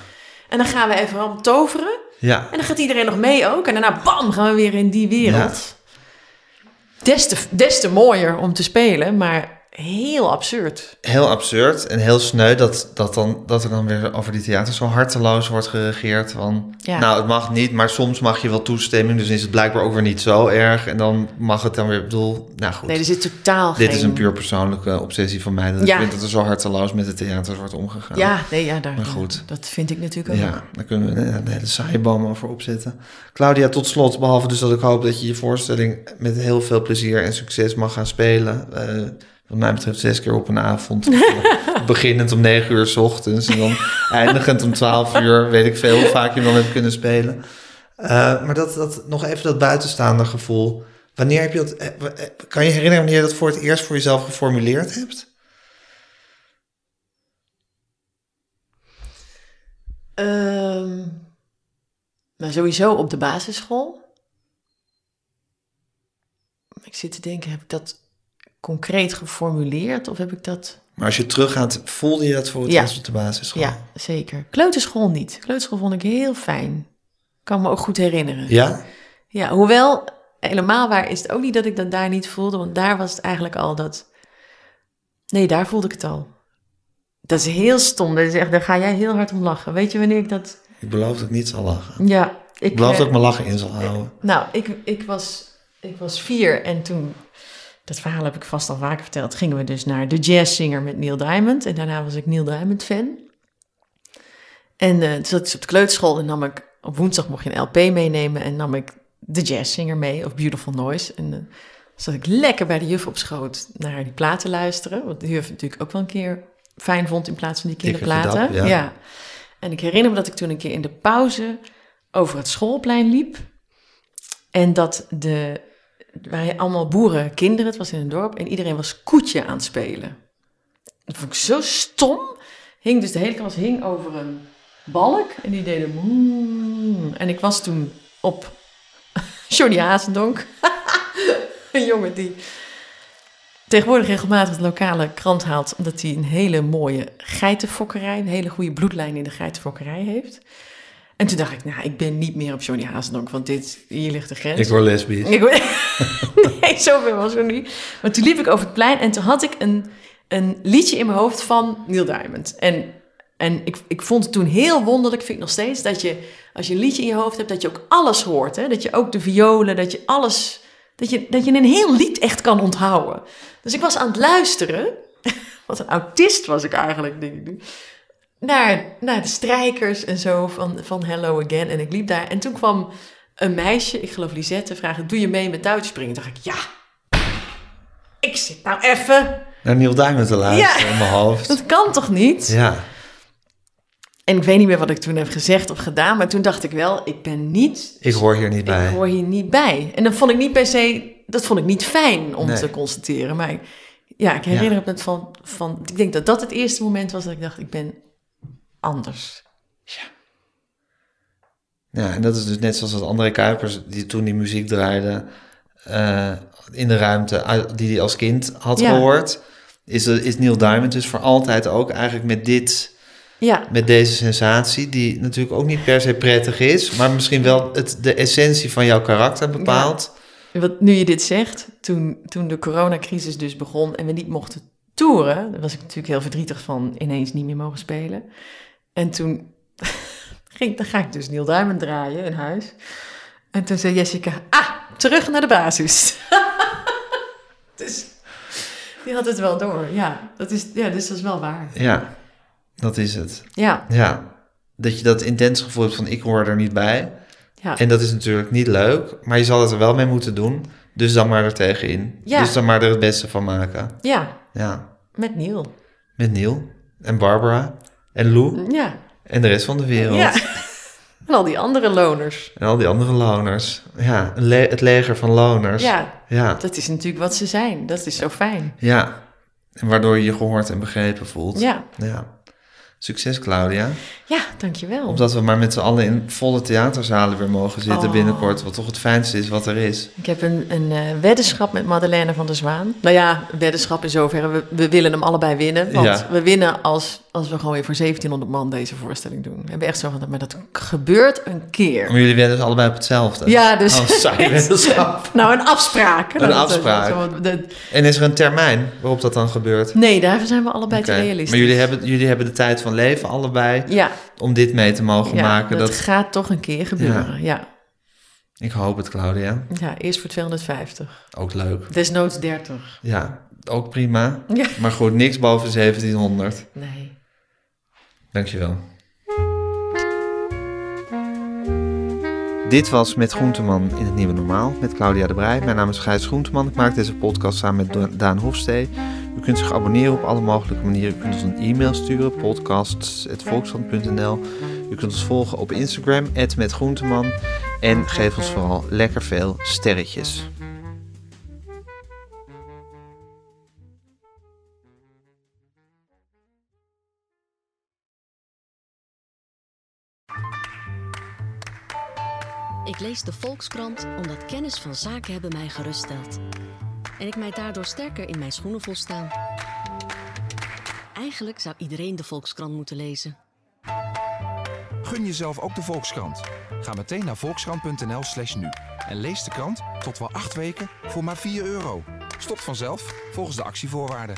en dan gaan we even om toveren... Ja. En dan gaat iedereen nog mee ook. En daarna, bam, gaan we weer in die wereld. Des, te, des te mooier om te spelen. Maar heel absurd. Heel absurd en heel sneu dat, dat, dan, dat er dan weer over die theater zo harteloos wordt geregeerd. Van, Ja. nou, het mag niet, maar soms mag je wel toestemming. Dus is het blijkbaar ook weer niet zo erg. En dan mag het dan weer, ik bedoel, nou goed. Nee, er zit totaal Dit geen... is een puur persoonlijke obsessie van mij. Dat Ja. ik vind dat er zo harteloos met de theaters wordt omgegaan. Ja, nee, ja, daar, Maar goed. dat vind ik natuurlijk ook. Ja, daar kunnen we een, hele saaie boom over opzetten. Claudia, tot slot, behalve dus dat ik hoop dat je je voorstelling met heel veel plezier en succes mag gaan spelen. Eh, wat mij betreft zes keer op een avond. Beginnend om negen uur s ochtends en dan eindigend om twaalf uur. Weet ik veel hoe vaak je dan hebt kunnen spelen. Eh, maar dat, dat, nog even dat buitenstaande gevoel. Wanneer heb je dat, eh, eh, kan je herinneren wanneer je dat voor het eerst voor jezelf geformuleerd hebt? Ehm, nou, sowieso op de basisschool. Ik zit te denken, heb ik dat concreet geformuleerd of heb ik dat... Maar als je teruggaat, voelde je dat voor het Ja. eerst op de basisschool? Ja, zeker. Kleuterschool niet. Kleuterschool vond ik heel fijn. Kan me ook goed herinneren. Ja? Ja, hoewel helemaal waar is het ook niet dat ik dat daar niet voelde, want daar was het eigenlijk al dat. Nee, daar voelde ik het al. Dat is heel stom. Dat is echt, daar ga jij heel hard om lachen. Weet je wanneer ik dat. Ik beloof dat ik niet zal lachen. Ja, ik. Ik beloof eh, dat ik mijn lachen in zal houden. Nou, ik, ik, was, ik was vier en toen. Dat verhaal heb ik vast al vaker verteld. Gingen we dus naar de jazzzinger met Neil Diamond. En daarna was ik Neil Diamond fan. En eh toen zat ik op de kleuterschool en nam ik... Op woensdag mocht je een LP meenemen en nam ik de jazzzinger mee, of Beautiful Noise. En dan zat ik lekker bij de juf op schoot naar die platen luisteren. Wat de juf natuurlijk ook wel een keer fijn vond in plaats van die kinderplaten. verdap, ja. En ik herinner me dat ik toen een keer in de pauze over het schoolplein liep. En dat de, waren allemaal boerenkinderen, het was in een dorp, en iedereen was koetje aan het spelen. Dat vond ik zo stom. Hing dus de hele klas hing over een balk en die deden moe. En ik was toen op Johnny Hazendonk, een jongen die tegenwoordig regelmatig de lokale krant haalt, omdat hij een hele mooie geitenfokkerij, een hele goede bloedlijn in de geitenfokkerij heeft. En toen dacht ik, nou, ik ben niet meer op Johnny Hazendonk, want dit, hier ligt de grens. Ik word lesbisch. Ik word- nee, zover was het niet. Maar toen liep ik over het plein en toen had ik een, een liedje in mijn hoofd van Neil Diamond. En, en ik, ik vond het toen heel wonderlijk, vind ik nog steeds, dat je als je een liedje in je hoofd hebt, dat je ook alles hoort. Hè? Dat je ook de violen, dat je alles, dat je, dat je een heel lied echt kan onthouden. Dus ik was aan het luisteren. Wat een autist was ik eigenlijk, denk ik nu. Naar, naar de strijkers en zo van, van Hello Again. En ik liep daar. En toen kwam een meisje, ik geloof Lisette, vragen: Doe je mee met touwspringen? Toen dacht ik: Ja, ik zit nou even. Naar Neil Diamond te luisteren Ja. in mijn hoofd. Dat kan toch niet? Ja. En ik weet niet meer wat ik toen heb gezegd of gedaan. Maar toen dacht ik wel: Ik ben niet. Ik hoor hier niet Ik bij. hoor hier niet bij. En dat vond ik niet per se. Dat vond ik niet fijn om Nee. te constateren. Maar ik- ja, ik herinner me het van, van. Ik denk dat dat het eerste moment was dat ik dacht: Ik ben anders. Ja, en dat is dus net zoals dat André Kuipers, die toen die muziek draaide eh, in de ruimte, die hij als kind had Ja. gehoord, is, is Neil Diamond dus voor altijd ook eigenlijk met dit, Ja, met deze sensatie, die natuurlijk ook niet per se prettig is, maar misschien wel het, de essentie van jouw karakter bepaalt. Wat, nu je dit zegt, toen, toen de coronacrisis dus begon en we niet mochten toeren, daar was ik natuurlijk heel verdrietig van ineens niet meer mogen spelen. En toen ging, dan ga ik dus Neil Diamond draaien in huis. En toen zei Jessica, ah, terug naar de basis. dus die had het wel door, ja. Dat is, ja, dus dat is wel waar. Ja, dat is het. Ja, Ja, dat je dat intens gevoel hebt van ik hoor er niet bij. ja. En dat is natuurlijk niet leuk, maar je zal het er wel mee moeten doen. Dus dan maar er tegenin. Ja. Dus dan maar er het beste van maken. ja, Ja, met Neil. met Neil en Barbara en Lou Ja, en de rest van de wereld. ja. En al die andere loners. En al die andere loners. Ja, le- het leger van loners. Ja, Ja, dat is natuurlijk wat ze zijn. Dat is zo fijn. ja. En waardoor je je gehoord en begrepen voelt. Ja. ja. Succes, Claudia. Ja, dankjewel. Omdat we maar met z'n allen in volle theaterzalen weer mogen zitten Oh. binnenkort. Wat toch het fijnste is wat er is. Ik heb een, een eh, weddenschap met Madeleine van der Zwaan. Nou ja, weddenschap in zoverre. We, we willen hem allebei winnen. Want Ja. we winnen als, als we gewoon weer voor 1700 man deze voorstelling doen. We hebben echt zo van, maar dat gebeurt een keer. Maar jullie werden dus allebei op hetzelfde. Ja, dus... Oh, saai weddenschap. nou, een afspraak. Een Dat- afspraak. zo- de- En is er een termijn waarop dat dan gebeurt? nee, daar zijn we allebei te realistisch. Maar jullie hebben, jullie hebben de tijd van leven allebei Ja, om dit mee te mogen ja maken. dat Dat... gaat toch een keer gebeuren. Ja. Ik hoop het, Claudia. ja, eerst voor 250. Ook leuk. Desnoods 30. Ja, ook prima. Ja. Maar goed, niks boven 1700. Nee. Dankjewel. Dit was Met Groenteman in het Nieuwe Normaal met Claudia de Brij. Mijn naam is Gijs Groenteman. Ik maak deze podcast samen met Da- Daan Hofstee. U kunt zich abonneren op alle mogelijke manieren. U kunt ons een e-mail sturen, podcasts.volkskrant.nl. U kunt ons volgen op Instagram, @metgroenteman. En geef ons vooral lekker veel sterretjes. Ik lees de Volkskrant omdat kennis van zaken hebben mij geruststelt. En ik mij daardoor sterker in mijn schoenen voel staan. Eigenlijk zou iedereen de Volkskrant moeten lezen. Gun jezelf ook de Volkskrant. Ga meteen naar volkskrant.nl slash nu. En lees de krant tot wel acht weken voor maar 4 euro. Stopt vanzelf volgens de actievoorwaarden.